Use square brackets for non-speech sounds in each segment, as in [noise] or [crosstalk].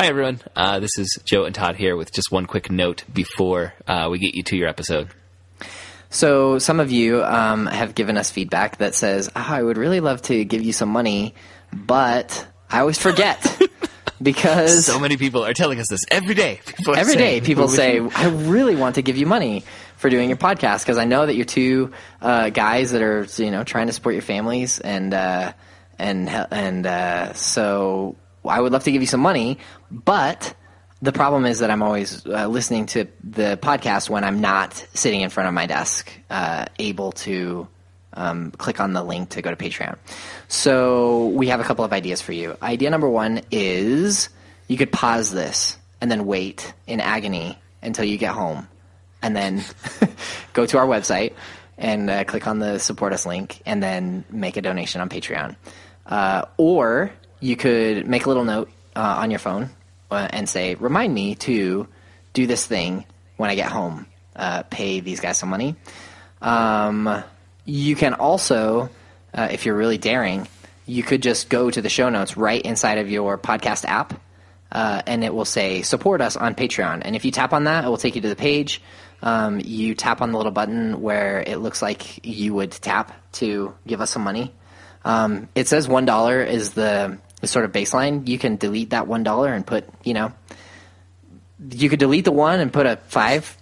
Hi, everyone. Uh, this is Joe and Todd here with just one quick note before uh, we get you to your episode. So, some of you um, have given us feedback that says, oh, I would really love to give you some money, but I always forget. [laughs] because So many people are telling us this every day. People every day saying, people say, you-" I really want to give you money for doing your podcast because I know that you're two uh, guys that are, you know, trying to support your families and, uh, and, and uh, so I would love to give you some money, but the problem is that I'm always uh, listening to the podcast when I'm not sitting in front of my desk, uh, able to um, click on the link to go to Patreon. So we have a couple of ideas for you. Idea number one is you could pause this and then wait in agony until you get home, and then [laughs] go to our website and uh, click on the support us link, and then make a donation on Patreon. Uh, or you could make a little note uh, on your phone uh, and say, "Remind me to do this thing when I get home. Uh, pay these guys some money." Um, you can also, uh, if you're really daring, you could just go to the show notes right inside of your podcast app, uh, and it will say "Support us on Patreon." And if you tap on that, it will take you to the page. Um, you tap on the little button where it looks like you would tap to give us some money. Um, it says one dollar is the sort of baseline. You can delete that one dollar and put, you know, you could delete the one and put a five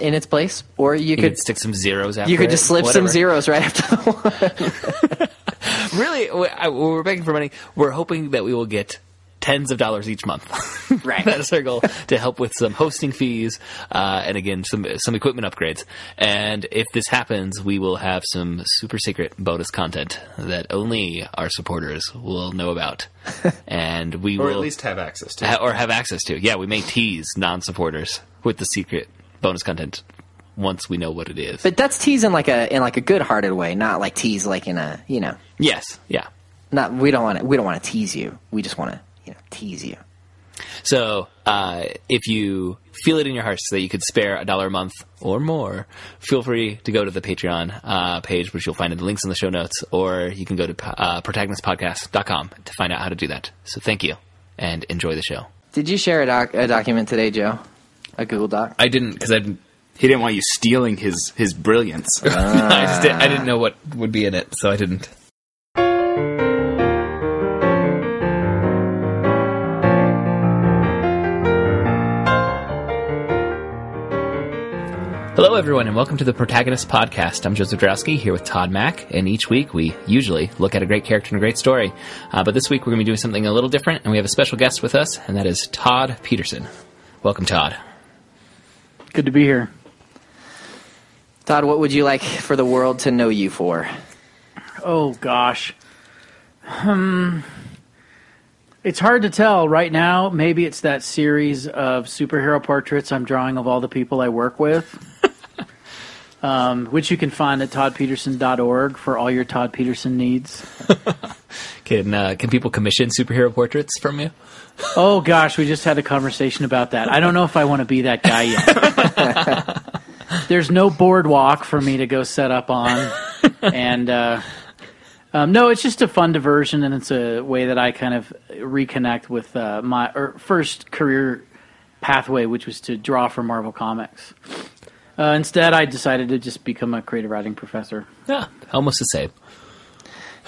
in its place, or you, You could could stick some zeros after you could it, just slip whatever. some zeros right after the [laughs] one. Really, we're begging for money. We're hoping that we will get tens of dollars each month. [laughs] Right. That's our goal to help with some hosting fees uh, and again some some equipment upgrades. And if this happens, we will have some super secret bonus content that only our supporters will know about, [laughs] and we or will at least have access to. ha- or have access to. Yeah, we may tease non-supporters with the secret bonus content once we know what it is. But that's tease in like a in like a good-hearted way, not like tease like in a you know, yes, yeah. not we don't want to we don't want to tease you. We just want to you know tease you. So, uh, if you feel it in your hearts that you could spare a dollar a month or more, feel free to go to the Patreon uh, page, which you'll find in the links in the show notes, or you can go to uh, protagonistpodcast.com to find out how to do that. So, thank you and enjoy the show. Did you share a, doc, a document today, Joe? A Google Doc? I didn't because I didn't. He didn't want you stealing his his brilliance. [laughs] I just did, I didn't know what would be in it, so I didn't. Hello, everyone, and welcome to the Protagonist Podcast. I'm Joseph Drowski here with Todd Mack, and each week we usually look at a great character and a great story. Uh, but this week we're going to be doing something a little different, and we have a special guest with us, and that is Todd Petersen. Welcome, Todd. Good to be here. Todd, what would you like for the world to know you for? Oh gosh. Hmm. It's hard to tell right now. Maybe it's that series of superhero portraits I'm drawing of all the people I work with, um, which you can find at toddpeterson.org for all your Todd Petersen needs. [laughs] Can uh, can people commission superhero portraits from you? Oh gosh, we just had a conversation about that. I don't know if I want to be that guy yet. [laughs] There's no boardwalk for me to go set up on, and uh, um, no, it's just a fun diversion, and it's a way that I kind of reconnect with uh, my or first career pathway, which was to draw for Marvel Comics. Uh, instead, I decided to just become a creative writing professor. Yeah, almost the same.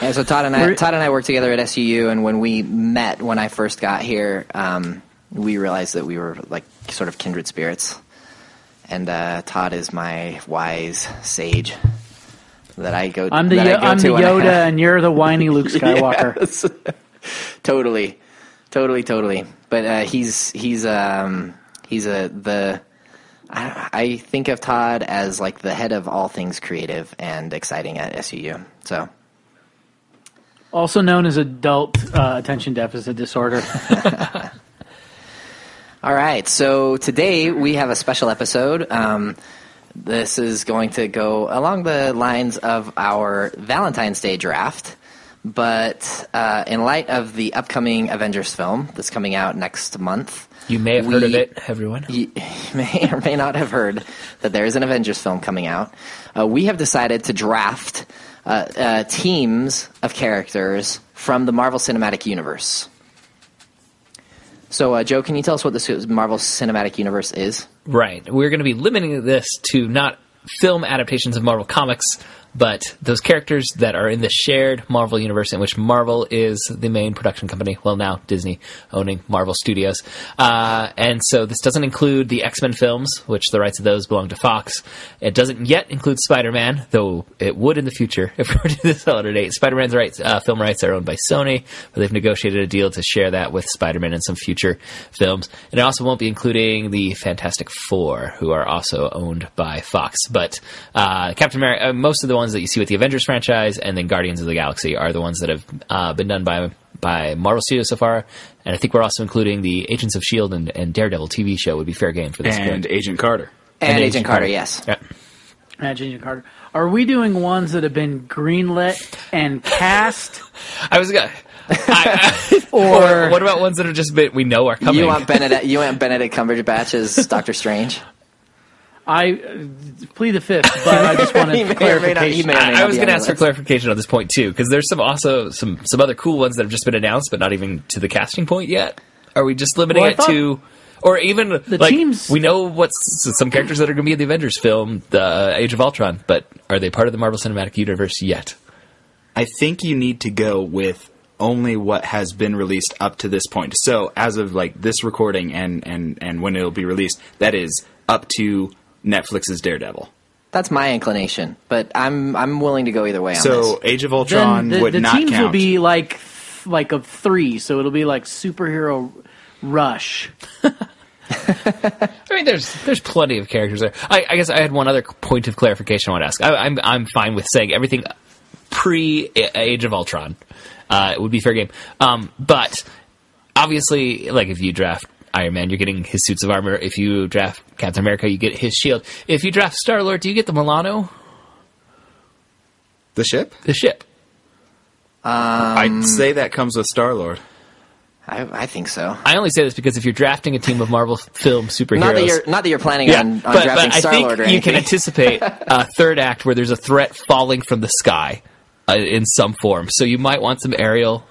Yeah, so Todd and I, Todd and I worked together at SUU, and when we met when I first got here, um, we realized that we were like sort of kindred spirits. And uh, Todd is my wise sage that I go. I'm the that I Yo- go I'm to the when I Yoda, and you're the whiny [laughs] Luke Skywalker. [laughs] Totally, totally, totally. But uh, he's he's um, he's a the. I, I think of Todd as like the head of all things creative and exciting at SUU. So Also known as adult uh, attention deficit disorder. [laughs] [laughs] All right, so today we have a special episode. Um, this is going to go along the lines of our Valentine's Day draft, but uh, in light of the upcoming Avengers film that's coming out next month, You may have heard of it, everyone. [laughs] you may or may not have heard that there is an Avengers film coming out. Uh, we have decided to draft uh, uh, teams of characters from the Marvel Cinematic Universe. So, uh, Joe, can you tell us what the Marvel Cinematic Universe is? Right. We're going to be limiting this to not film adaptations of Marvel comics, but those characters that are in the shared Marvel universe in which Marvel is the main production company. Well, now Disney owning Marvel Studios. Uh, and so this doesn't include the X Men films, which the rights of those belong to Fox. It doesn't yet include Spider Man, though it would in the future [laughs] if we were to this a date. Spider Man's rights, uh, film rights are owned by Sony, but they've negotiated a deal to share that with Spider Man in some future films. And it also won't be including the Fantastic Four, who are also owned by Fox. But uh, Captain America, uh, most of the ones that you see with the Avengers franchise and then Guardians of the Galaxy are the ones that have uh, been done by by Marvel Studios so far. And I think we're also including the Agents of Shield and, and Daredevil TV show would be fair game for this. and kid. Agent Carter. And, And Agent, Agent Carter, Carter. yes. Yeah. Imagine Agent Carter. Are we doing ones that have been greenlit and cast? [laughs] I was gonna. I, I, [laughs] Or- or what about ones that have just been we know are coming? You want Benedict? You want Benedict Cumberbatch as [laughs] Doctor Strange? I uh, plead the fifth, but I just wanted [laughs] He may or may not- he clarification. may or may I, I was going to ask the for clarification on this point too, because there's some also some some other cool ones that have just been announced, but not even to the casting point yet. Are we just limiting Well, it to, or even the like teams- we know what's some characters that are going to be in the Avengers film, the Age of Ultron, but are they part of the Marvel Cinematic Universe yet? I think you need to go with only what has been released up to this point. So as of like this recording and and and when it'll be released, that is up to Netflix's Daredevil. That's my inclination, but I'm I'm willing to go either way on So this. Age of Then Ultron the, would the not teams count. will be like like of three, so it'll be like superhero rush. [laughs] I mean, there's there's plenty of characters there. I, I guess I had one other point of clarification I want to ask. I, I'm I'm fine with saying everything pre Age of Ultron. Uh, it would be fair game. Um, but obviously, like if you draft Iron Man, you're getting his suits of armor. If you draft Captain America, you get his shield. If you draft Star Lord, do you get the Milano, the ship. the ship? I'd say that comes with Star Lord. I, I think so. I only say this because if you're drafting a team of Marvel film superheroes, Not that you're not that you're planning Yeah, on, on but, drafting but I Star think Lord or you can anticipate [laughs] a third act where there's a threat falling from the sky uh, in some form. So you might want some aerial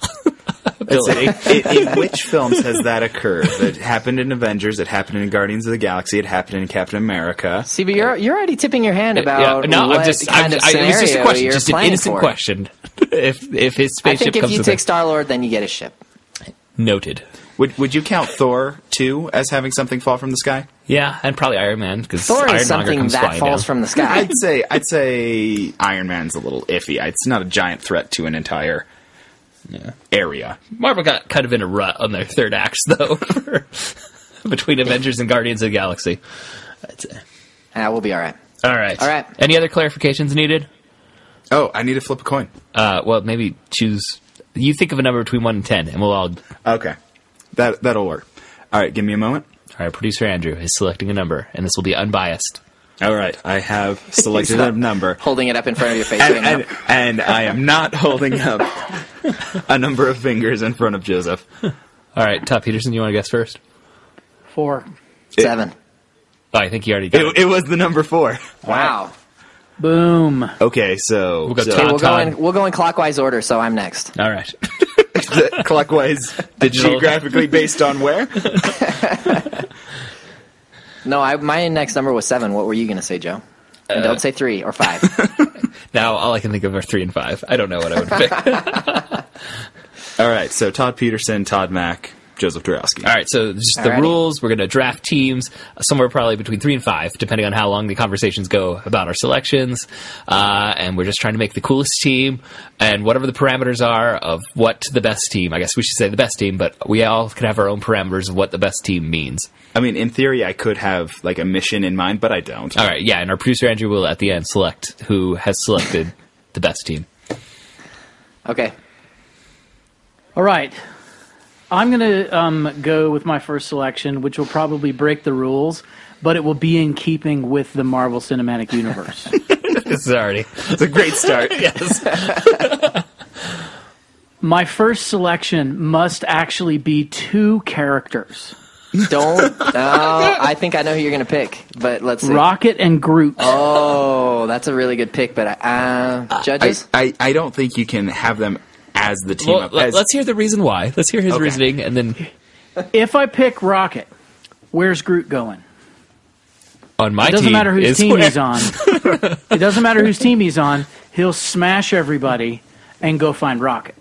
ability. in, in which films has that occurred? It happened in Avengers. It happened in Guardians of the Galaxy. It happened in Captain America. See, but you're you're already tipping your hand about Yeah, no, what I'm just, kind I'm, of I, it was just a question, just an innocent for. question. [laughs] if if his spaceship, I spaceship think if you take Star Lord, then you get a ship. noted. Would Would you count Thor two as having something fall from the sky? Yeah, and probably Iron Man because Thor Iron is something comes that flying falls down. from the sky. I'd say I'd say Iron Man's a little iffy. It's not a giant threat to an entire area. Marvel got kind of in a rut on their third acts [laughs] though, [laughs] between Avengers and Guardians of the Galaxy. I'd say. Ah, we'll be all right. All right. All right. Any other clarifications needed? Oh, I need to flip a coin. Uh, well, maybe choose. You think of a number between one and ten, and we'll all. All Okay, that that'll work. All right, give me a moment. All right, Producer Andrew is selecting a number, and this will be unbiased. All right, I have [laughs] selected a number, Holding it up in front of your face and, right and, and I am not holding up [laughs] a number of fingers in front of Joseph. All right, Todd Petersen, you want to guess first? Four. Seven. Oh, I think you already got it. It, it was the number four. Wow. Boom. Okay, so, We'll go so Okay, Todd. we'll go Todd. in we'll go in clockwise order, so I'm next. All right. [laughs] [laughs] clockwise, Digital. geographically based on where? No, I, my next number was seven. What were you going to say, Joe? And Uh, don't say three or five. now all I can think of are three and five. I don't know what I would pick. All right, so Todd Petersen, Todd Mack, Joseph Dorowski. All right, so just the Alrighty. rules. We're going to draft teams uh, somewhere probably between three and five, depending on how long the conversations go about our selections. Uh, and we're just trying to make the coolest team and whatever the parameters are of what the best team. I guess we should say the best team, but we all can have our own parameters of what the best team means. I mean, in theory, I could have like a mission in mind, but I don't. All right, yeah, and our producer Andrew will at the end select who has selected the best team. Okay. All right. I'm going to um, go with my first selection, which will probably break the rules, but it will be in keeping with the Marvel Cinematic Universe. [laughs] this is already It's a great start. [laughs] yes. my first selection must actually be two characters Don't. Oh, I think I know who you're going to pick, but let's see. Rocket and Groot. Oh, that's a really good pick, but uh, I, judges. I, I don't think you can have them as the team Well, up. let- As, let's hear the reason why. Let's hear his Okay. reasoning, and then if I pick Rocket, where's Groot going? On my team. It doesn't team matter whose is team where- he's on. [laughs] it doesn't matter whose team he's on. He'll smash everybody and go find Rocket.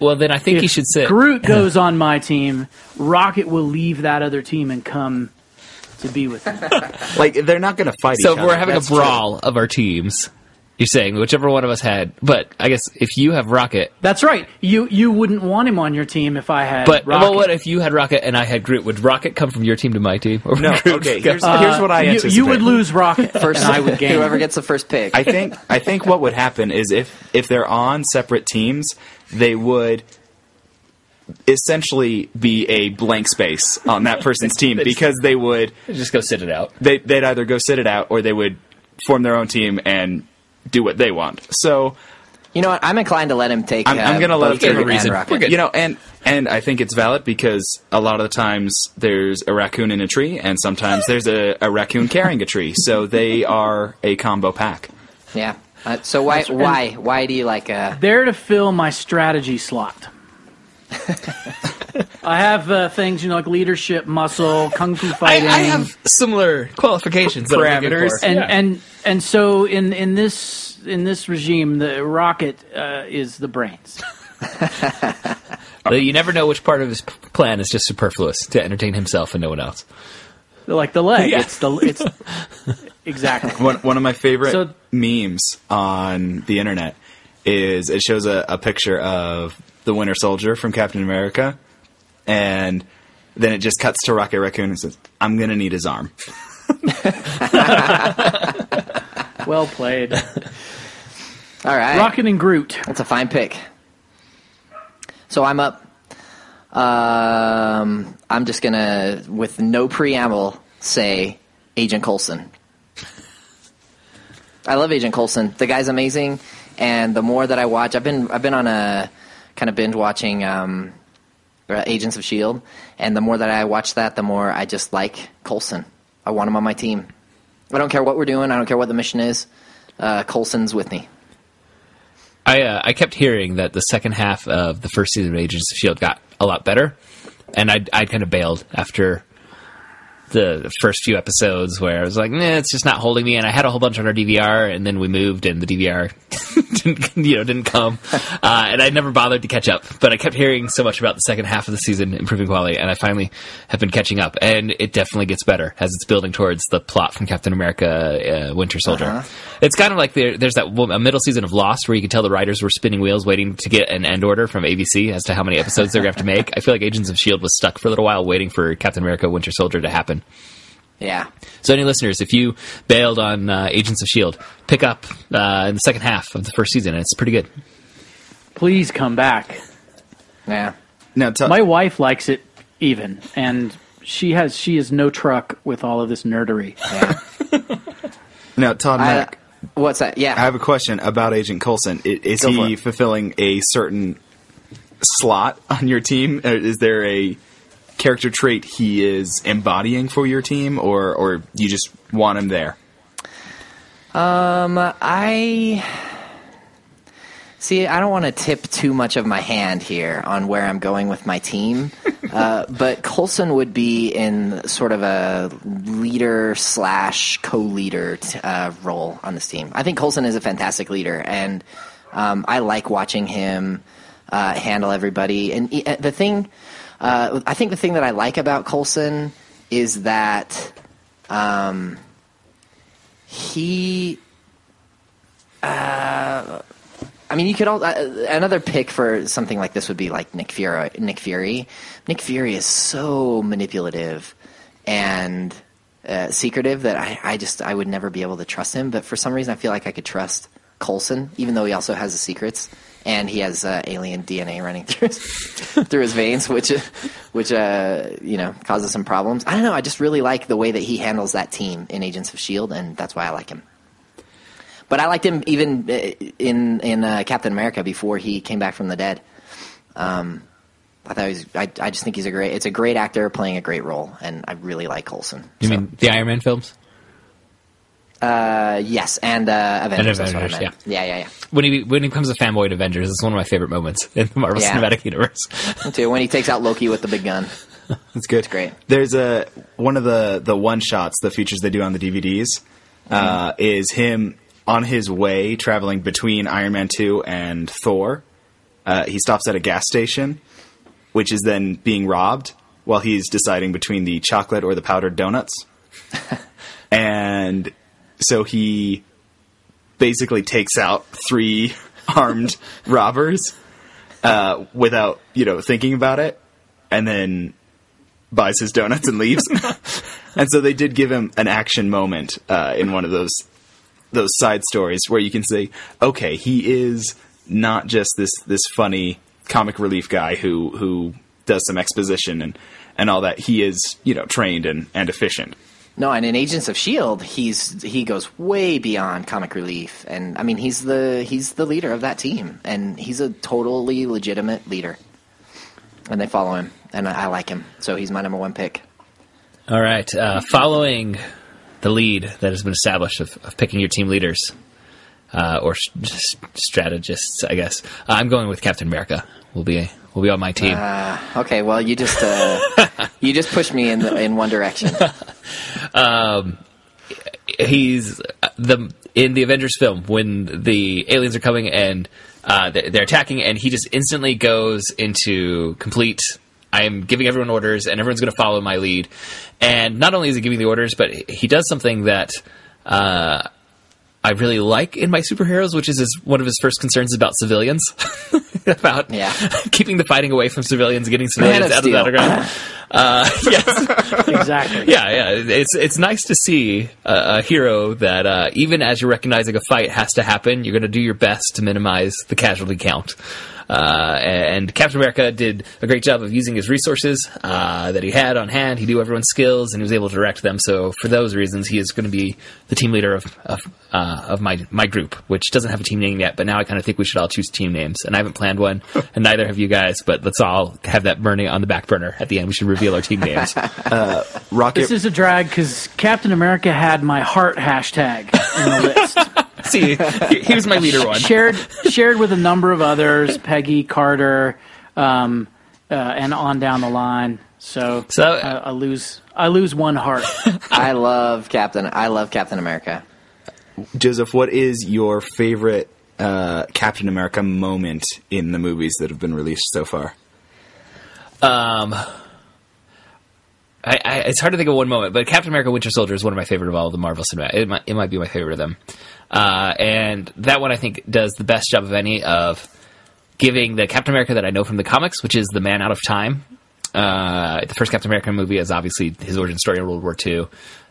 Well, then I think If he should sit. Groot [laughs] goes on my team. Rocket will leave that other team and come to be with me. [laughs] Like they're not going to fight So each if other. we're having That's a brawl of our teams. You're saying whichever one of us had, but I guess if you have Rocket, That's right. You you wouldn't want him on your team if I had. but Rocket. well, what if you had Rocket and I had Groot? Would Rocket come from your team to my team? Or would. No, Groot okay. go- Here's, here's what I Uh, you, anticipate. you would lose Rocket [laughs] First, and I would [laughs] gain. whoever gets the first pick. I think I think what would happen is if if they're on separate teams, they would essentially be a blank space on that person's team [laughs] because they would just go sit it out. they they'd either go sit it out or they would form their own team and do what they want. So you know what? I'm inclined to let him take. I'm- uh, I'm gonna let both him take a reason. and Rocket. We're good. you know, and and I think it's valid because a lot of the times there's a raccoon in a tree, and sometimes there's a, a raccoon carrying a tree. So they are a combo pack. Yeah. Uh, so why That's- why why do you like? Uh, there to fill my strategy slot. I have uh, things you know like leadership, muscle, kung fu fighting, I have similar qualifications, that I'm looking Parameters. and Yeah. and and so in in this in this regime, the rocket uh, is the brains. [laughs] But you never know which part of his p- plan is just superfluous to entertain himself and no one else. like the leg. Yeah. It's the it's [laughs] exactly. One one of my favorite So- memes on the internet is it shows a, a picture of the Winter Soldier from Captain America, and then it just cuts to Rocket Raccoon and says, "I'm gonna need his arm." [laughs] Well played. all right. Rocket and Groot. That's a fine pick. So I'm up. Um, I'm just gonna, with no preamble, say Agent Coulson. I love Agent Coulson. The guy's amazing, and the more that I watch, I've been I've been on a kind of binge watching um, uh, Agents of Shield, and the more that I watch that, the more I just like Coulson. I want him on my team. I don't care what we're doing. I don't care what the mission is. Uh, Coulson's with me. I uh, I kept hearing that the second half of the first season of Agents of Shield got a lot better, and I I kind of bailed after the first few episodes where I was like, nah, it's just not holding me. And I had a whole bunch on our DVR, and then we moved, and the DVR [laughs] didn't you know didn't come, uh, and I never bothered to catch up. But I kept hearing so much about the second half of the season improving quality, and I finally have been catching up, and it definitely gets better as it's building towards the plot from Captain America: uh, Winter Soldier. It's kind of like there, there's that a middle season of Lost where you can tell the writers were spinning wheels waiting to get an end order from ABC as to how many episodes they're going to have to make. I feel like Agents of Shield was stuck for a little while waiting for Captain America: Winter Soldier to happen. Yeah. So, any listeners, if you bailed on uh, Agents of Shield, pick up uh, in the second half of the first season, it's pretty good. Please come back. Yeah. Now, tell My wife likes it even, and she has she is no truck with all of this nerdery. Yeah. [laughs] now Todd I, Mack. what's that? Yeah. I have a question about Agent Coulson. I- Is he fulfilling a certain slot on your team? Is there a character trait he is embodying for your team, or or you just want him there? Um, I see. I don't want to tip too much of my hand here on where I'm going with my team, [laughs] uh, but Coulson would be in sort of a leader slash co-leader t- uh, role on this team. I think Coulson is a fantastic leader, and um, I like watching him uh, handle everybody. And uh, the thing, uh, I think the thing that I like about Coulson is that. Um, he uh, I mean, you could all uh, another pick for something like this would be like Nick Fury. Nick Fury. Nick Fury is so manipulative and uh, secretive that I, I just I would never be able to trust him. But for some reason, I feel like I could trust Coulson, even though he also has the secrets and he has uh, alien DNA running through his, [laughs] through his veins, which which uh, you know causes some problems. I don't know. I just really like the way that he handles that team in Agents of Shield, and that's why I like him. But I liked him even uh, in in uh, Captain America before he came back from the dead. Um, I thought he was. I, I just think he's a great. It's a great actor playing a great role, and I really like Coulson. You So, mean the Iron Man films? Uh, yes, and uh, Avengers. that's what I Avengers, meant. yeah, yeah, yeah. When he when he becomes a fanboy in Avengers, it's one of my favorite moments in the Marvel Yeah. Cinematic Universe. Too. When he takes out Loki with the big gun. [laughs] That's good. great. There's a one of the the one shots, the features they do on the DVDs, uh, is him on his way traveling between Iron Man two and Thor. Uh, he stops at a gas station, which is then being robbed while he's deciding between the chocolate or the powdered donuts. [laughs] and so he basically takes out three [laughs] armed robbers uh, without you know thinking about it, and then buys his donuts and leaves. [laughs] and so they did give him an action moment uh, in one of those those side stories where you can say, okay, he is not just this this funny comic relief guy who who does some exposition and and all that. He is you know trained and and efficient. No, and in Agents of Shield, he's he goes way beyond comic relief, and I mean he's the he's the leader of that team, and he's a totally legitimate leader, and they follow him, and I, I like him, so he's my number one pick. All right, uh, following the lead that has been established of, of picking your team leaders uh, or strategists, I guess I'm going with Captain America. Will be will be on my team. Uh, okay, well you just uh, [laughs] you just pushed me in the, in one direction. [laughs] um, he's the in the Avengers film when the aliens are coming and uh, they're, they're attacking, and he just instantly goes into complete. I am giving everyone orders, and everyone's going to follow my lead. And not only is he giving the orders, but he does something that uh, I really like in my superheroes, which is his, one of his first concerns about civilians, [laughs] about Yeah. [laughs] keeping the fighting away from civilians, getting civilians of out Steel. of the underground. [laughs] Uh, yes, Exactly. yeah, yeah. It's it's nice to see a, a hero that uh, even as you're recognizing a fight has to happen, you're going to do your best to minimize the casualty count. Uh, and Captain America did a great job of using his resources uh, that he had on hand. He knew everyone's skills and he was able to direct them. So for those reasons, he is going to be the team leader of of, uh, of my my group, which doesn't have a team name yet. But now I kind of think we should all choose team names, and I haven't planned one, [laughs] and neither have you guys. But let's all have that burning on the back burner at the end. We should reveal our team names. [laughs] Rocket This is a drag because Captain America had my heart hashtag in the list. [laughs] [laughs] See, he, he was my leader one. shared shared with a number of others, Peggy Carter, um, uh, and on down the line. So, So- uh, I lose I lose one heart. [laughs] I love Captain. I love Captain America. Joseph, what is your favorite uh, Captain America moment in the movies that have been released so far? Um, I, I, it's hard to think of one moment, but Captain America: Winter Soldier is one of my favorite of all the Marvel cinema. It might, it might be my favorite of them, uh, and that one I think does the best job of any of giving the Captain America that I know from the comics, which is the man out of time. Uh, the first Captain America movie is obviously his origin story in World War II.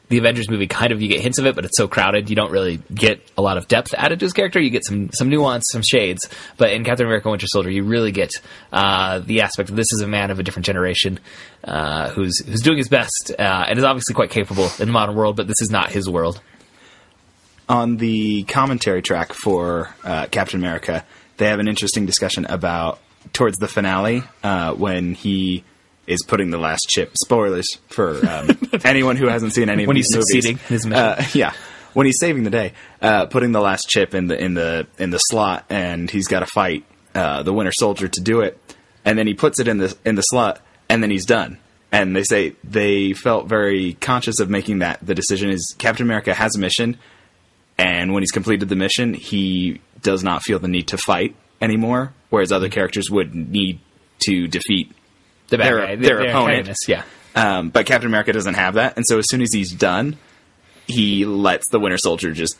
The Avengers movie kind of you get hints of it, but it's so crowded you don't really get a lot of depth added to his character. You get some some nuance, some shades, but in Captain America: Winter Soldier, you really get uh, the aspect of this is a man of a different generation uh, who's who's doing his best uh, and is obviously quite capable in the modern world, but this is not his world. On the commentary track for uh, Captain America, they have an interesting discussion about towards the finale uh, when he is putting the last chip. Spoilers for um, [laughs] anyone who hasn't seen any of When he's movies. succeeding his mission. Uh, [laughs] yeah, when he's saving the day, uh, putting the last chip in the in the in the slot, and he's got to fight uh, the Winter Soldier to do it, and then he puts it in the in the slot, and then he's done. And they say they felt very conscious of making that the decision is Captain America has a mission, and when he's completed the mission, he does not feel the need to fight anymore, whereas other characters would need to defeat. The bad Their- guy, their their opponent. antagonist, yeah. Um, but Captain America doesn't have that, and so as soon as he's done, he lets the Winter Soldier just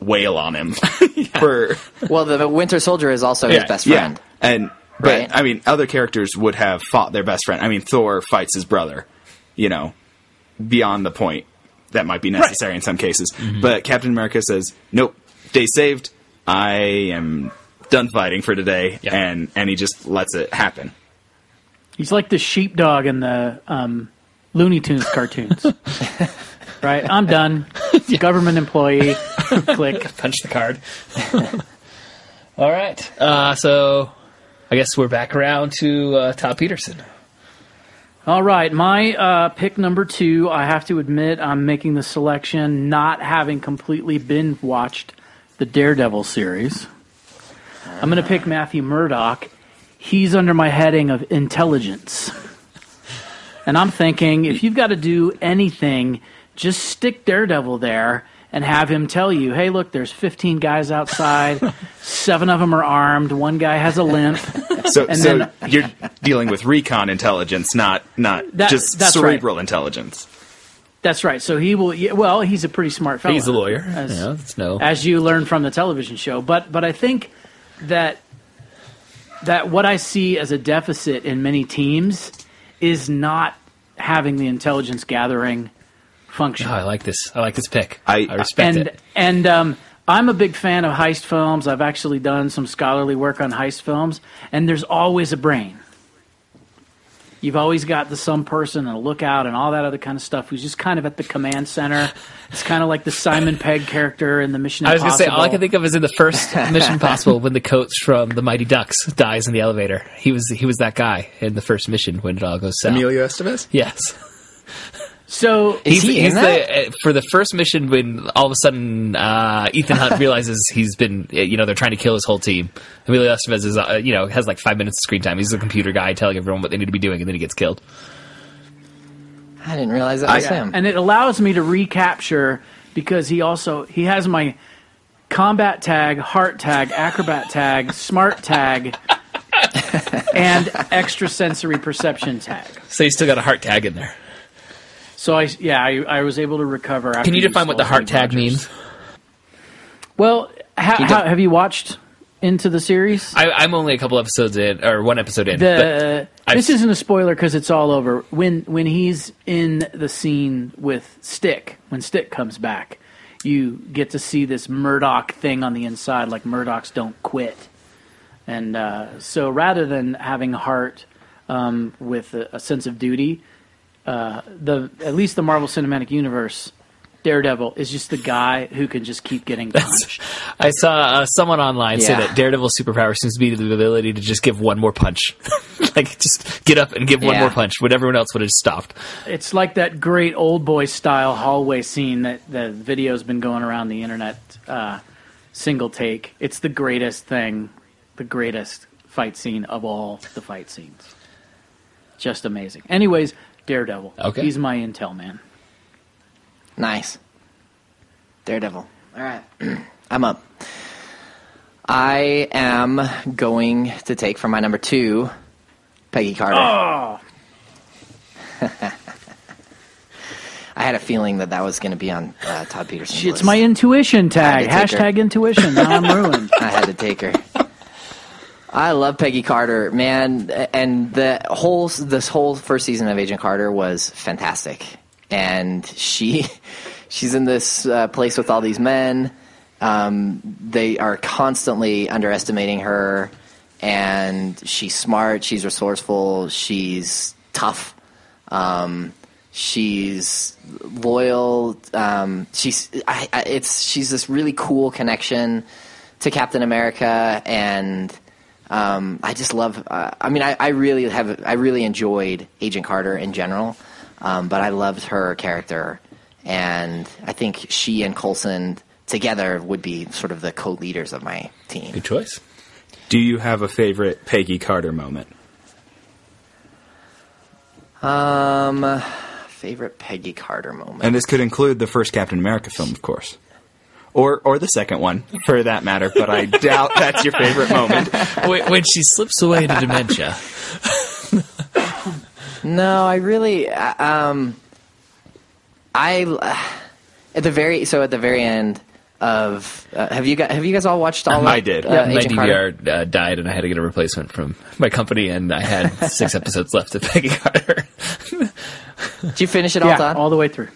wail on him [laughs] for Well, the Winter Soldier is also his best friend. Yeah. And but Right. I mean, other characters would have fought their best friend. I mean, Thor fights his brother, you know, beyond the point that might be necessary in some cases. Mm-hmm. But Captain America says, "Nope, day saved. I am done fighting for today," Yeah. and and he just lets it happen. He's like the sheepdog in the um, Looney Tunes cartoons. [laughs] right? I'm done. [laughs] Government employee. [laughs] Click. Punch the card. All right. Uh, so I guess we're back around to uh, Todd Petersen. All right, my uh, pick number two. I have to admit, I'm making the selection not having completely been watched the Daredevil series. I'm going to pick Matthew Murdock. He's under my heading of intelligence. And I'm thinking, if you've got to do anything, just stick Daredevil there and have him tell you, hey, look, there's 15 guys outside, seven of them are armed, one guy has a limp. [laughs] So, And so then- you're dealing with recon intelligence, not not That- just that's cerebral intelligence. That's right. So he will, well, he's a pretty smart fellow. He's a lawyer. As- you no. as you learn from the television show. But but I think that that what I see as a deficit in many teams is not having the intelligence gathering function. Oh, I like this. I like this pick. I- I, respect and it. and um, I'm a big fan of heist films. I've actually done some scholarly work on heist films, and there's always a brain. You've always got the some person and a lookout and all that other kind of stuff who's just kind of at the command center. It's kind of like the Simon Pegg character in the Mission I was going to say all I can think of is in the first [laughs] Mission Possible when the coach from the Mighty Ducks dies in the elevator. He was he was that guy in the first mission when it all goes south. Emilio Estevez. Yes. [laughs] So Is he in that? the uh, for the first mission when all of a sudden uh, Ethan Hunt [laughs] realizes he's been uh, you know they're trying to kill his whole team. Emilio Estevez is uh, you know has like five minutes of screen time. He's a computer guy telling everyone what they need to be doing, and then he gets killed. I didn't realize that was I- him. and it allows me to recapture because he also he has my combat tag, heart tag, acrobat tag, smart tag, [laughs] and extrasensory perception tag. So you still got a heart tag in there. So I yeah I, I was able to recover. After Can you define what the heart tag means? Well, ha, have you watched into the series? I, I'm only a couple episodes in, or one episode in. the but this I've- isn't a spoiler because it's all over. When when he's in the scene with Stick, when Stick comes back, you get to see this Murdock thing on the inside, like Murdocks don't quit. And uh, so, rather than having heart um, with a, a sense of duty, uh, the at least the Marvel Cinematic Universe. Daredevil is just the guy who can just keep getting punched. [laughs] I saw uh, someone online say that Daredevil's superpower seems to be the ability to just give one more punch, [laughs] like just get up and give one more punch when everyone else would have stopped. It's like that great Oldboy style hallway scene that the video's been going around the internet. Uh, single take. It's the greatest thing, the greatest fight scene of all the fight scenes. Just amazing. Anyways, Daredevil. Okay. He's my intel man. Nice. Daredevil. All right. [clears throat] I'm up. I am going to take for my number two, Peggy Carter. Oh, [laughs] I had a feeling that that was going to be on uh, Todd Petersen's it's list. my intuition tag. I had to take her. Hashtag intuition. Now I'm ruined. [laughs] I had to take her. I love Peggy Carter, man, and the whole this whole first season of Agent Carter was fantastic. And she [laughs] she's in this uh, place with all these men. Um, they are constantly underestimating her, and she's smart. She's resourceful. She's tough. Um, she's loyal. Um, she's I, I, it's she's this really cool connection to Captain America, and um, I just love. Uh, I mean, I, I really have. I really enjoyed Agent Carter in general, um, but I loved her character, and I think she and Coulson together would be sort of the co-leaders of my team. Good choice. Do you have a favorite Peggy Carter moment? Um, favorite Peggy Carter moment. And this could include the first Captain America film, of course. Or, or the second one, for that matter, but I doubt that's your favorite moment. [laughs] when, when she slips away into dementia. No, I really, uh, um, I at the very so at the very end of uh, have you guys have you guys all watched all? I of, did. Uh, Yeah, my DVR uh, died, and I had to get a replacement from my company, and I had six episodes left of Peggy Carter. Did you finish it all, yeah, Todd? all the way through.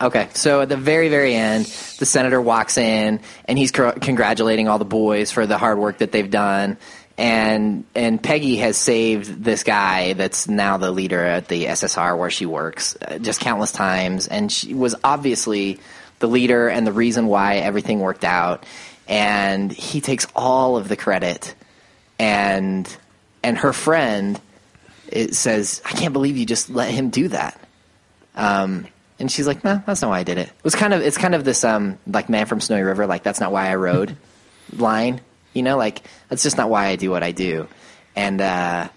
Okay, so at the very, very end, the senator walks in and he's cr- congratulating all the boys for the hard work that they've done. And and Peggy has saved this guy that's now the leader at the SSR where she works uh, just countless times, and she was obviously the leader and the reason why everything worked out. And he takes all of the credit, and and her friend it says, "I can't believe you just let him do that." Um, and she's like, "No, that's not why I did it." It was kind of it's kind of this um like man from Snowy River, like that's not why I rode [laughs] line. You know, like that's just not why I do what I do, and uh,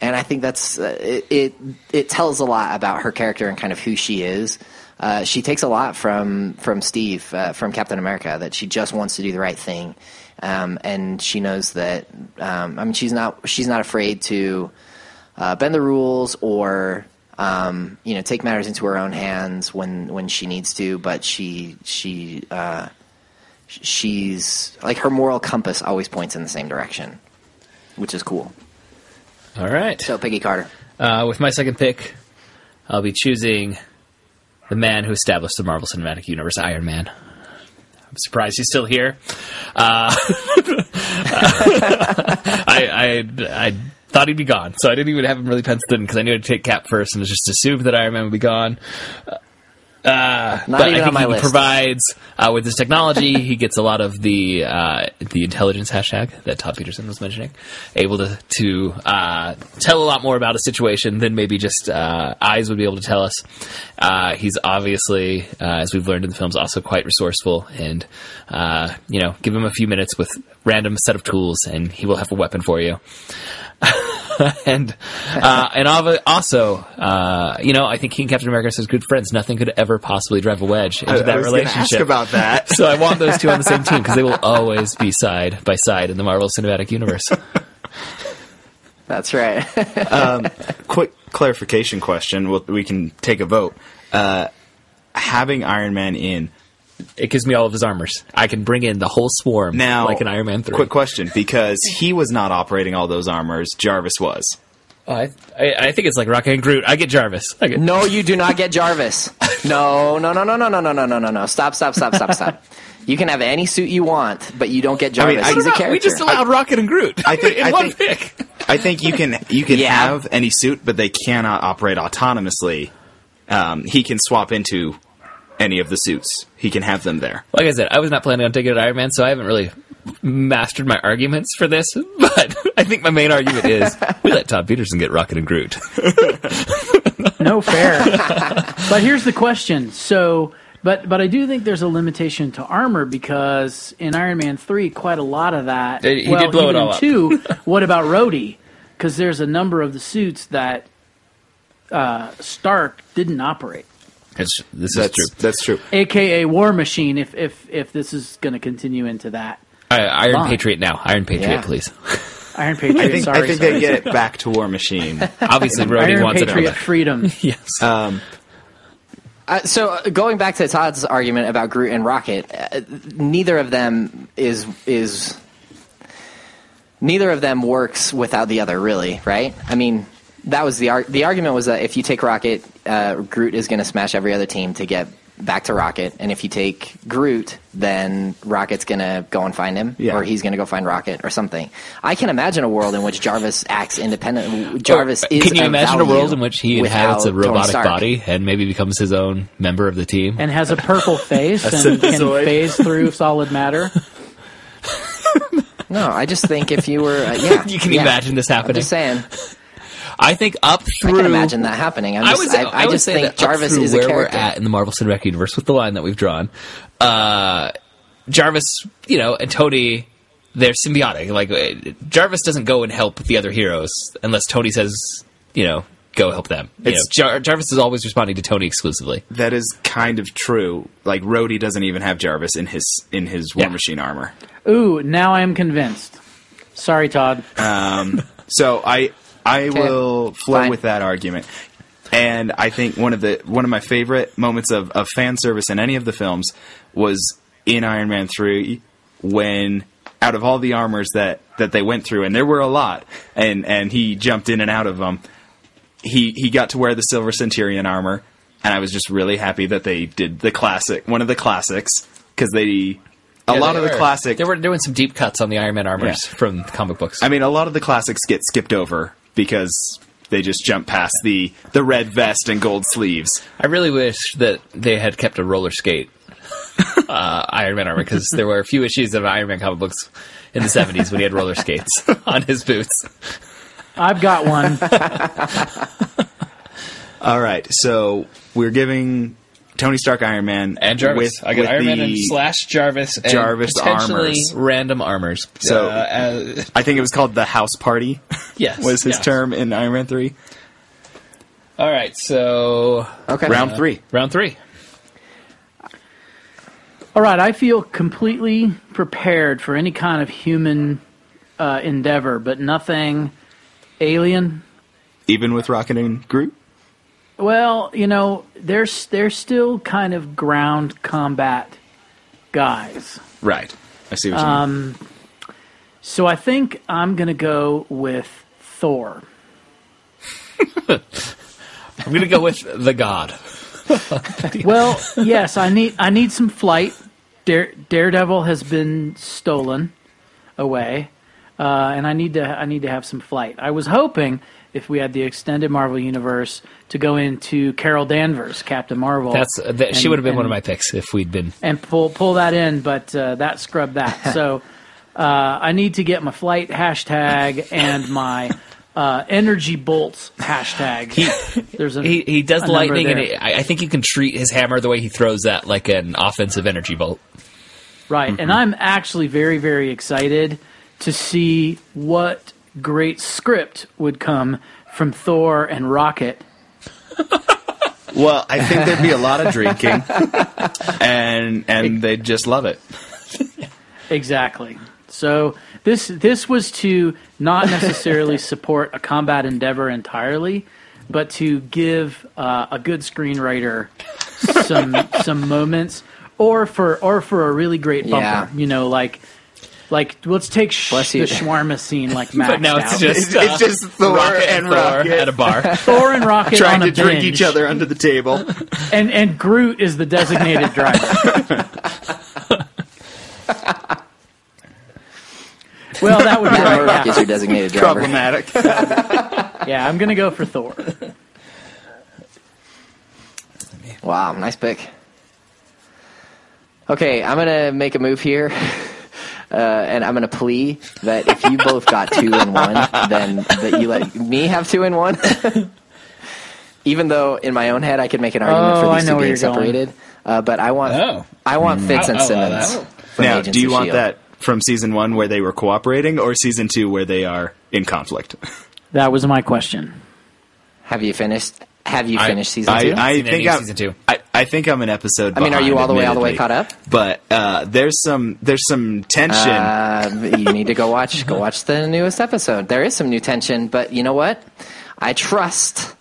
and I think that's uh, it, it. It tells a lot about her character and kind of who she is. Uh, she takes a lot from from Steve uh, from Captain America that she just wants to do the right thing, um, and she knows that. Um, I mean, she's not she's not afraid to uh, bend the rules or um, you know take matters into her own hands when when she needs to. But she she uh, she's like her moral compass always points in the same direction, which is cool. All right. So Peggy Carter. Uh, with my second pick, I'll be choosing the man who established the Marvel Cinematic Universe, Iron Man. I'm surprised he's still here. Uh, [laughs] I, I, I thought he'd be gone, so I didn't even have him really penciled in because I knew I'd take Cap first and was just assumed that Iron Man would be gone. Not but even I think he provides uh, with his technology. [laughs] he gets a lot of the uh, the intelligence hashtag that Todd Petersen was mentioning, able to to uh, tell a lot more about a situation than maybe just uh, eyes would be able to tell us. Uh, he's obviously, uh, as we've learned in the films, also quite resourceful, and uh, you know, give him a few minutes with random set of tools, and he will have a weapon for you. [laughs] [laughs] and uh, and also, uh, you know, I think he and Captain America says good friends. Nothing could ever possibly drive a wedge into I, that I relationship. about that. so I want those two on the same team because they will always be side by side in the Marvel Cinematic Universe. [laughs] That's right. [laughs] Quick clarification question. We'll, we can take a vote. Uh, having Iron Man in It gives me all of his armors. I can bring in the whole swarm now, like an Iron Man three. Quick question, because he was not operating all those armors. Jarvis was. Oh, I, I, I think it's like Rocket and Groot. I get Jarvis. I get, no, you do not get Jarvis. No, no, no, no, no, no, no, no, no, no, no. Stop, stop, stop, stop, stop. You can have any suit you want, but you don't get I mean, Jarvis. I He's a know. character. we just allowed Rocket and Groot I think- [laughs] in I one think- pick. I think you can you can Yeah. have any suit, but they cannot operate autonomously. Um, he can swap into any of the suits. He can have them there. Like I said, I was not planning on taking it Iron Man, so I haven't really mastered my arguments for this. [laughs] But I think my main argument is we let Todd Petersen get Rocket and Groot. [laughs] No fair. [laughs] but here's the question. So, but but I do think there's a limitation to armor because in Iron Man three, quite a lot of that. He- he well, did blow it all in up. Two. what about Rhodey? Because there's a number of the suits that uh, Stark didn't operate, It's, this That's is true. That's true. aka War Machine. If if if this is going to continue into that, I, Iron Fine. Patriot now. Iron Patriot, Yeah. please. [laughs] Iron Patriot. I think sorry, I think sorry. they get it back to War Machine. [laughs] Obviously, Rhodey Iron wants Patriot it. freedom. [laughs] Yes. Um, Uh, so uh, going back to Todd's argument about Groot and Rocket, uh, neither of them is is neither of them works without the other, really, right? I mean, that was the ar- the argument was that if you take Rocket, uh, Groot is going to smash every other team to get back to Rocket, and if you take Groot, then Rocket's going to go and find him, Yeah. or he's going to go find Rocket or something. I can imagine a world in which Jarvis acts independent. Jarvis is. Can you of imagine a world in which he inhabits a robotic body and maybe becomes his own member of the team? and has a purple [laughs] face and can phase through solid matter. [laughs] No, I just think if you were, uh, yeah, [laughs] You can yeah. imagine this I'm happening. just saying, I think up through. I can imagine that happening. I'm I just, would, I, I, would just say think that Jarvis through is a where character. we're at in the Marvel Cinematic Universe with the line that we've drawn. Uh, Jarvis, you know, and Tony, they're symbiotic. Like uh, Jarvis doesn't go and help the other heroes unless Tony says, you know, go help them. You know, It's- Jar- Jarvis is always responding to Tony exclusively. that is kind of true. Like Rhodey doesn't even have Jarvis in his in his War Yeah. Machine armor. Ooh, now I am convinced. Sorry, Todd. So I I will flow Fine. with that argument. And I think one of the one of my favorite moments of, of fan service in any of the films was in Iron Man three when out of all the armors that, that they went through, and there were a lot, and, and he jumped in and out of them. He he got to wear the Silver Centurion armor, and I was just really happy that they did the classic, one of the classics, because they a Yeah, lot of the were- classic They were doing some deep cuts on the Iron Man armors Yeah. from comic books. I mean, a lot of the classics get skipped over because they just jump past the the red vest and gold sleeves. I really wish that they had kept a roller skate [laughs] uh, Iron Man armor because there were a few issues of Iron Man comic books in the 70s when he had roller skates [laughs] on his boots. I've got one. [laughs] All right, so we're giving Tony Stark Iron Man And Jarvis. with- I got Iron Man and slash Jarvis. And Jarvis potentially armors. random armors. So- uh, uh, I think it was called the House Party. [laughs] yes, was his yes. term in Iron Man three. All right, so Okay. Round three. round three. All right, I feel completely prepared for any kind of human uh, endeavor, but nothing alien. Even with Rocket and Groot. Well, you know, they're they're still kind of ground combat guys. Right. I see what you mean. Um so I think I'm going to go with Thor. [laughs] I'm gonna go with the God. [laughs] [laughs] Well, yes, I need I need some flight. Dare, Daredevil has been stolen away, uh, and I need to I need to have some flight. I was hoping if we had the extended Marvel universe to go into Carol Danvers, Captain Marvel. That's uh, that, she would have been one of my picks if we'd been. and pull pull that in, but uh, that scrubbed that. [laughs] so uh, I need to get my flight hashtag and my uh, energy bolts hashtag. There's a, He he does lightning, and it, I, I think you can treat his hammer the way he throws that like an offensive energy bolt. right, and I'm actually very very excited to see what great script would come from Thor and Rocket. Well, I think there'd be a lot of drinking, [laughs] and and they'd just love it. Exactly. So this this was to not necessarily [laughs] support a combat endeavor entirely, but to give uh, a good screenwriter some some moments, or for or for a really great bumper. Yeah. You know, like like let's take sh- Bless the you. shawarma scene like [laughs] Max But now it's just It's- it's uh, just Thor Rocket and Thor Rocket. at a bar. [laughs] Thor and Rocket Trying on to drink binge, each other under the table. [laughs] and and Groot is the designated driver. well, that would be Matt right. Murdock yeah. your designated driver. Problematic. yeah, I'm gonna go for Thor. Wow, nice pick. Okay, I'm gonna make a move here, uh, and I'm gonna plea that if you both got two and one, then that you let me have two and one. [laughs] Even though in my own head I could make an argument Oh, for these two being separated, uh, but I want Oh. I want Fitz and I- I love Simmons. from now, Agents do you want S.H.I.E.L.D.. that from season one where they were cooperating, or season two where they are in conflict? [laughs] That was my question. Have you finished? Have you I- finished season I, two? I Seen any think I'm, season two. I, I think I'm an episode. I mean, are you all the way all the way caught up? But uh, there's some there's some tension. Uh, you need to go watch go watch the newest episode. There is some new tension, but you know what? I trust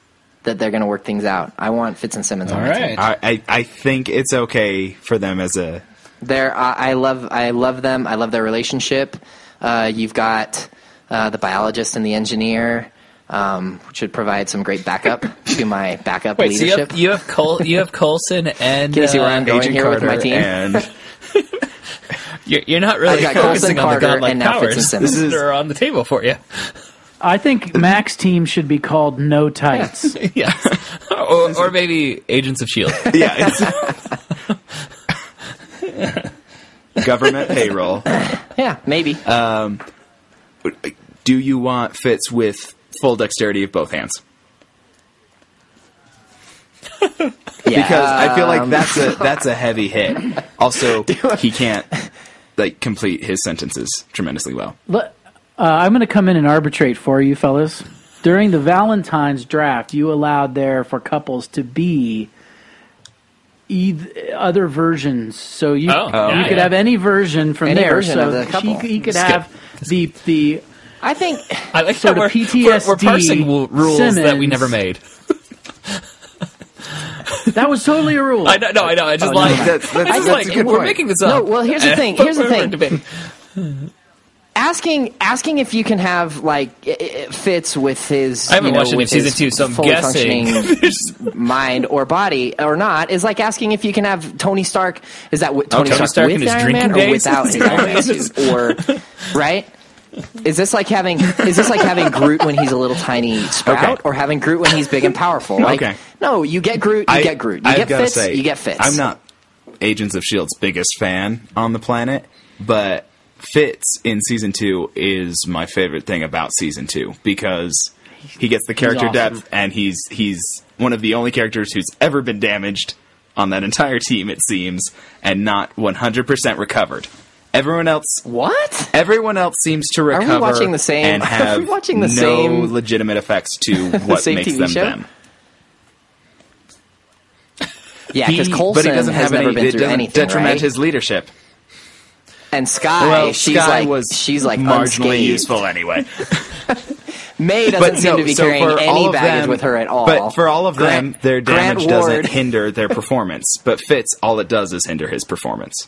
that they're going to work things out. I want Fitz and Simmons on All my team. right. I, I I think it's okay for them as a They're, I I love I love them. I love their relationship. Uh, you've got uh, the biologist and the engineer, um, which should provide some great backup [laughs] to my backup Wait, so you leadership. have you have Col- you have Coulson [laughs] and Can you see where uh, I'm going Agent here with my team? and [laughs] You're, you're not really I've got focusing Coulson, on the godlike and and powers Simmons. that are on the table for you. I think Mac's team should be called No Tights. yeah, or, or maybe Agents of Shield. yeah, it's government payroll. yeah, maybe. Uh, Do you want Fitz with full dexterity of both hands? [laughs] yeah, Because I feel like um, that's a [laughs] that's a heavy hit. Also, [laughs] he can't like complete his sentences tremendously well. Let- uh, I'm going to come in and arbitrate for you, fellas. During the Valentine's draft, you allowed there for couples to be eith- other versions. So you Oh, you yeah, could yeah. have any version from Any there. version so the he, he could Skip. have the the I think I like [laughs] Sort of we're, we're, we're PTSD parsing w- rules that we never made. that was totally a rule. I know, no, I know. I just Oh, like no. That's- that's- I just that's like a good we're point. making this up. No, well, here's the thing. [laughs] Here's the thing. asking asking if you can have like it, it fits with his I haven't you know, watched any with of season two, so I'm guessing. functioning [laughs] mind or body or not is like asking if you can have Tony Stark. Is that what Tony, Oh, Tony Stark, Stark with Iron Man drinking or days? without his Iron Man or right? Is this like having is this like having Groot when he's a little tiny sprout, Okay. or having Groot when he's big and powerful? Like, Okay. no, you get Groot, you get Groot, you I've get gotta Fitz, say, you get Fitz. I'm not Agents of Shield's biggest fan on the planet, but Fitz in season two is my favorite thing about season two because he gets the character awesome. depth and he's he's one of the only characters who's ever been damaged on that entire team, it seems, and not 100% recovered. Everyone else What? Everyone else seems to we recover watching the same- and [laughs] are we have watching the no same- legitimate effects to [laughs] what makes TV them show? them. Yeah, because Coulson but he doesn't has have never any. been through anything, detriment right? his leadership. and Skye, Well, she's Skye like was she's like marginally unscathed. useful anyway. [laughs] May doesn't but seem no, to be so carrying any baggage them- with her at all. But for all of them, their damage doesn't hinder their performance. But Fitz, all it does is hinder his performance.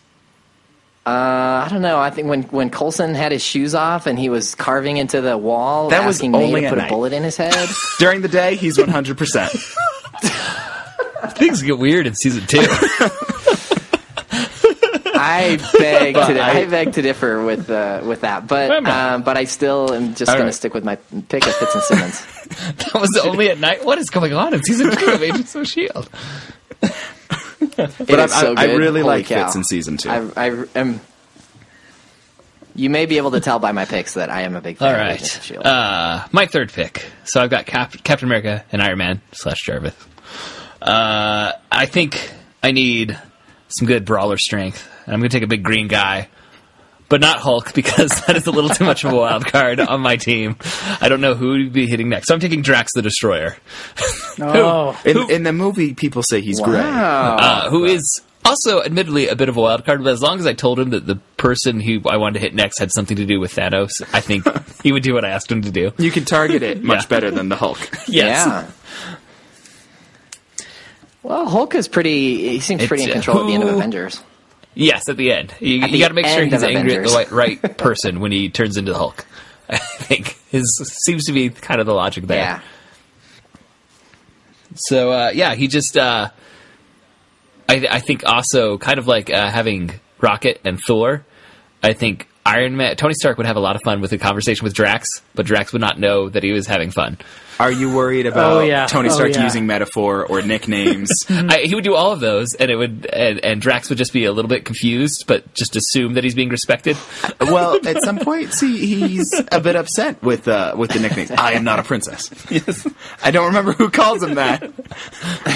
Uh, I don't know. I think when when Coulson had his shoes off and he was carving into the wall, That was asking May only to at put a night. bullet in his head. [laughs] [laughs] During the day, he's 100%. Things get weird in season two. I beg to I- I, beg to differ with uh, with that, but Wait a minute. um, but I still am just going right. to stick with my pick of Fitz and Simmons. [laughs] that was only at night. What is going on in season two of Agents of Shield? It But I, so I, I really Holy like cow. Fitz in season two. I, I am. You may be able to tell by my picks that I am a big fan All of Agents Shield. uh, my third pick. So I've got Cap- Captain America and Iron Man slash Jarvis. Uh, I think I need some good brawler strength. I'm going to take a big green guy, but not Hulk because [laughs] that is a little too much of a wild card on my team. I don't know who would be hitting next. So I'm taking Drax the Destroyer. [laughs] Oh, in, in the movie, people say he's great. wow. uh, who is also admittedly a bit of a wild card, but as long as I told him that the person who I wanted to hit next had something to do with Thanos, I think [laughs] he would do what I asked him to do. You can target it much Yeah. better than the Hulk. Yes. Yeah. Well, Hulk is pretty. He seems pretty in It's, uh, control at the end of Avengers. Yes, at the end. You, you got to make sure he's angry at the right, right [laughs] person when he turns into the Hulk. [laughs] I think his seems to be kind of the logic there. Yeah. So uh, yeah, he just. Uh, I, I think also kind of like uh, having Rocket and Thor. I think Iron Man, Tony Stark would have a lot of fun with a conversation with Drax, but Drax would not know that he was having fun. Are you worried about Oh, yeah. Tony Oh, Stark yeah. using metaphor or nicknames? [laughs] I, he would do all of those, and it would, and, and Drax would just be a little bit confused, but just assume that he's being respected. well, at some point, see, he's a bit upset with uh, with the nicknames. I am not a princess. Yes, I don't remember who calls him that,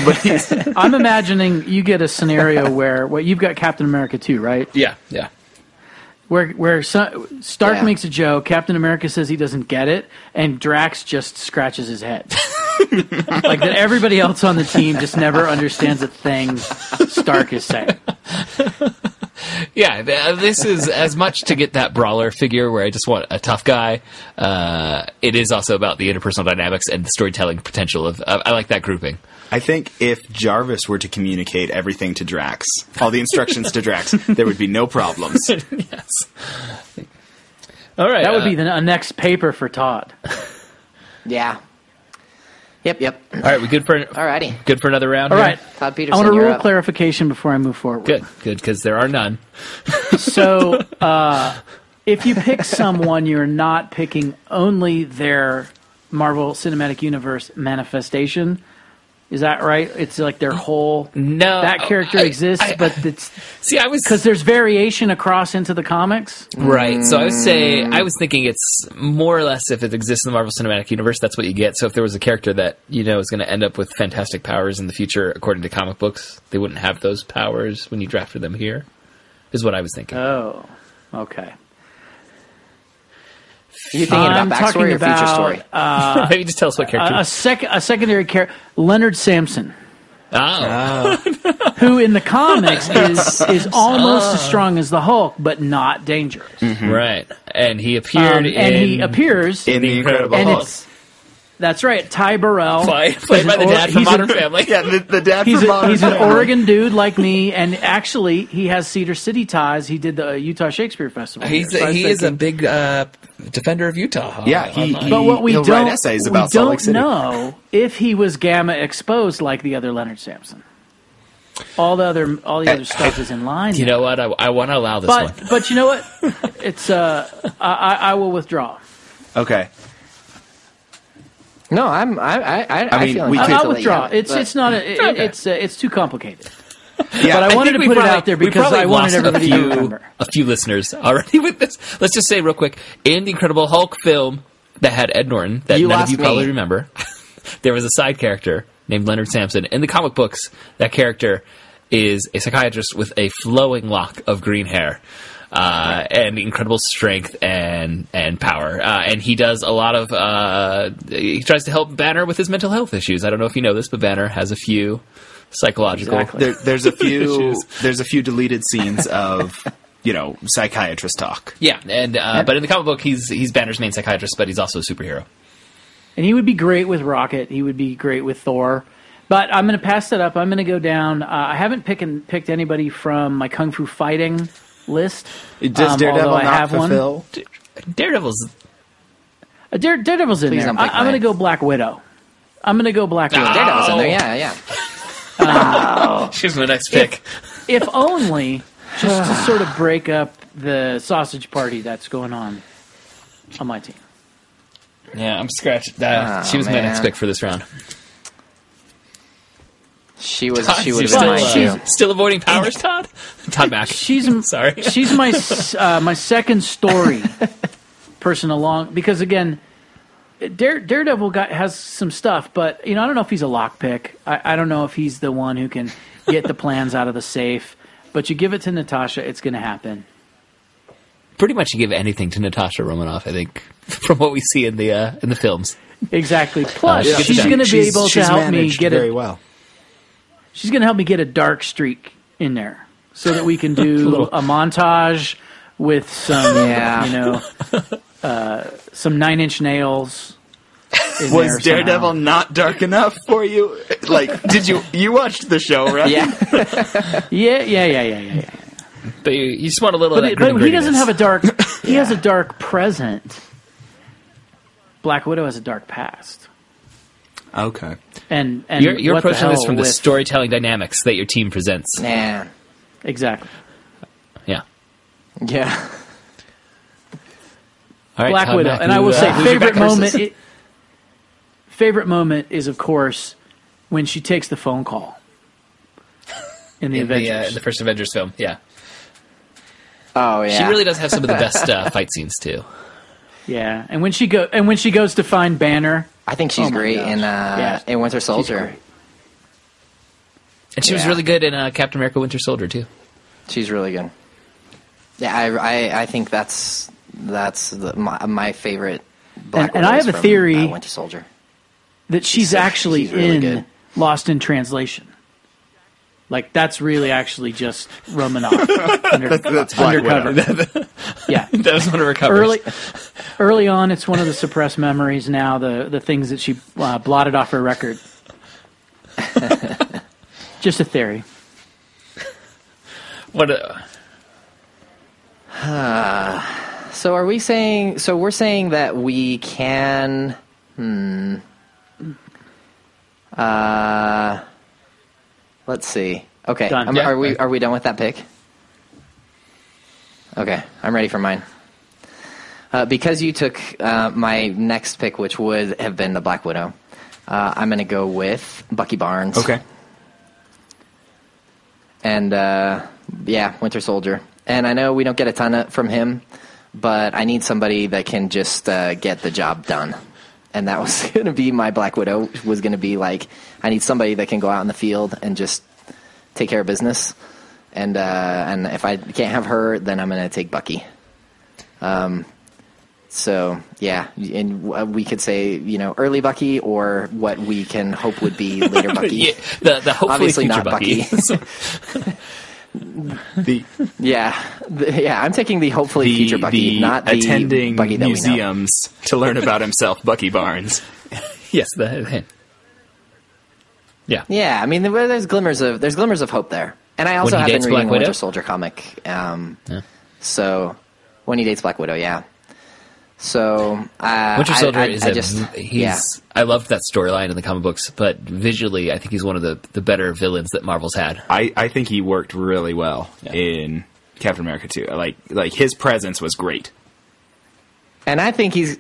but he's I'm imagining you get a scenario where well, you've got Captain America too, right? Yeah, yeah. Where where so, Stark Yeah. makes a joke, Captain America says he doesn't get it, and Drax just scratches his head. [laughs] like that, everybody else on the team just never understands a thing Stark is saying. [laughs] Yeah, this is as much to get that brawler figure where I just want a tough guy. Uh, it is also about the interpersonal dynamics and the storytelling potential of. Uh, I like that grouping. I think if Jarvis were to communicate everything to Drax, all the instructions to Drax, [laughs] there would be no problems. [laughs] yes. All right. That would uh, be the a next paper for Todd. [laughs] Yeah. Yep. Yep. all right. We good for Alrighty. good for another round. All here? right. Todd I want a rule clarification before I move forward. Good, good, because there are none. So, uh, if you pick someone, you're not picking only their Marvel Cinematic Universe manifestation. Is that right? It's like their whole No, that character I- exists, I- but it's [laughs] See, I was because there's variation across into the comics. Right. So I would say I was thinking it's more or less if it exists in the Marvel Cinematic Universe, that's what you get. So if there was a character that you know is going to end up with fantastic powers in the future, according to comic books, they wouldn't have those powers when you drafted them here. Is what I was thinking. Oh, okay. You thinking I'm about talking backstory or about future story? uh, [laughs] Maybe just tell us what character. a, a sec a secondary character, Leonard Samson, oh, [laughs] who in the comics [laughs] is is almost as strong as the Hulk, but not dangerous. right. And he appeared Um, in, and he appears In the Incredible and Hulk. It's that's right, Ty Burrell, Play, played He's by an the or- dad from he's Modern an- Family. Yeah, the, the dad He's, from a, Modern he's an Family. Oregon dude like me, and actually, he has Cedar City ties. He did the Utah Shakespeare Festival. He's here. So I was he is a thinking- big uh, defender of Utah. Yeah, he- online. he- But what we he'll don't write essays we about Salt don't City. know if he was gamma exposed like the other Leonard Samson. All the other all the other stuff is in line. you know what? I, I want to allow this but one. but you know what? [laughs] It's uh I, I I will withdraw. Okay. No, I'm. I. I. I, I mean, feel we could- I'll to let withdraw. have it, It's it's not a, it, Okay. it's uh, it's too complicated. [laughs] Yeah, but I, I wanted to put we it out there because I wanted lost everybody a few, to remember. a few listeners already with this. Let's just say real quick: in the Incredible Hulk film that had Ed Norton, that You none of lost you probably remember, [laughs] there was a side character named Leonard Samson. In the comic books, that character is a psychiatrist with a flowing lock of green hair. Uh, and incredible strength and and power, uh, and he does a lot of. Uh, he tries to help Banner with his mental health issues. I don't know if you know this, but Banner has a few psychological Exactly. there, there's a [laughs] few there's a few deleted scenes of you know psychiatrist talk. Yeah, and uh, but in the comic book, he's he's Banner's main psychiatrist, but he's also a superhero. And he would be great with Rocket. He would be great with Thor. But I'm going to pass that up. I'm going to go down. Uh, I haven't picked picked anybody from my kung fu fighting list. Does um, Daredevil although I not have one. fulfill? Daredevil's Uh, Dare, Daredevil's in Please there. I, I'm going to go Black Widow. I'm going to go Black Widow. Daredevil's in there. Oh. Yeah, yeah. [laughs] [laughs] she's my next pick. if only just to [sighs] sort of break up the sausage party that's going on on my team. Yeah, I'm scratched. Uh, Ah, she was my next pick for this round. She was. Todd, She would you're have been still, mine uh, too. still avoiding powers, Todd. [laughs] Todd Mack. She's [laughs] Sorry. She's my [laughs] uh, my second story person along because again, Dare, Daredevil got, has some stuff, but you know I don't know if he's a lockpick. I, I don't know if he's the one who can get the plans out of the safe. But you give it to Natasha, it's going to happen. Pretty much, you give anything to Natasha Romanoff. I think from what we see in the uh, in the films. Exactly. Plus, Uh, yeah. she's going to be She's- able to she's help me managed get very a well. She's going to help me get a dark streak in there so that we can do [laughs] a montage with some, [laughs] Yeah. you know, uh, some nine inch nails. in there Was somehow. Daredevil not dark enough for you? Like, did you you watched the show, right? Yeah. [laughs] Yeah, yeah, yeah, yeah, yeah. yeah. But you, you just want a little. But, of it, that but he doesn't have a dark. He Yeah. has a dark present. Black Widow has a dark past, Okay. And and You're, you're what the approaching this hell from the storytelling dynamics that your team presents. Nah. exactly. Yeah. Yeah. All right, Black Todd Widow, Mack, and I will uh, say who's favorite moment. i favorite moment is of course when she takes the phone call in the in the, Avengers. uh, in the first Avengers film. Yeah. Oh yeah. she really does have some of the best uh, [laughs] fight scenes too. Yeah, and when she go and when she goes to find Banner, I think she's Oh great gosh. in uh, Yeah. in Winter Soldier. And she was really good in uh, Captain America: Winter Soldier too. She's really good. Yeah, I, I, I think that's that's the, my, my favorite. Black And- and I Widows have a from, theory- uh, Winter Soldier. That she's so- actually she's really in good. Lost in Translation. Like that's really actually just Romanoff [laughs] under, that's Black undercover. [laughs] yeah, [laughs] That was one of her covers. early early on it's one of the suppressed memories now the the things that she uh, blotted off her record just a theory What? A, [sighs] So are we saying? So we're saying that we can. Hmm. Uh. Let's see. Okay. Yeah. are we are we done with that pick? Okay, I'm ready for mine. Uh, because you took uh, my next pick, which would have been the Black Widow, uh, I'm going to go with Bucky Barnes. Okay. and uh, yeah, Winter Soldier. And I know we don't get a ton of, from him, but I need somebody that can just uh, get the job done. And that was [laughs] going to be my Black Widow. Was going to be like I need somebody that can go out in the field and just take care of business. And uh, and if I can't have her, then I'm going to take Bucky. Um. So yeah, and uh, we could say you know early Bucky or what we can hope would be later [laughs] Bucky. yeah, the the hopefully Obviously future not Bucky. [laughs] The Yeah, the, yeah. I'm taking the hopefully the, future Bucky, the not the attending Bucky that we know. museums to learn about himself, Bucky Barnes. [laughs] yes, the, yeah. Yeah, I mean, there's glimmers of there's glimmers of hope there, and I also have been reading Black Winter Soldier comic. Um, Yeah. So when he dates Black Widow, yeah. So uh, Winter I- Soldier I, is I a just he's yeah. I loved that storyline in the comic books, but visually I think he's one of the, the better villains that Marvel's had. I, I think he worked really well in Captain America too. Like like his presence was great. and I think he's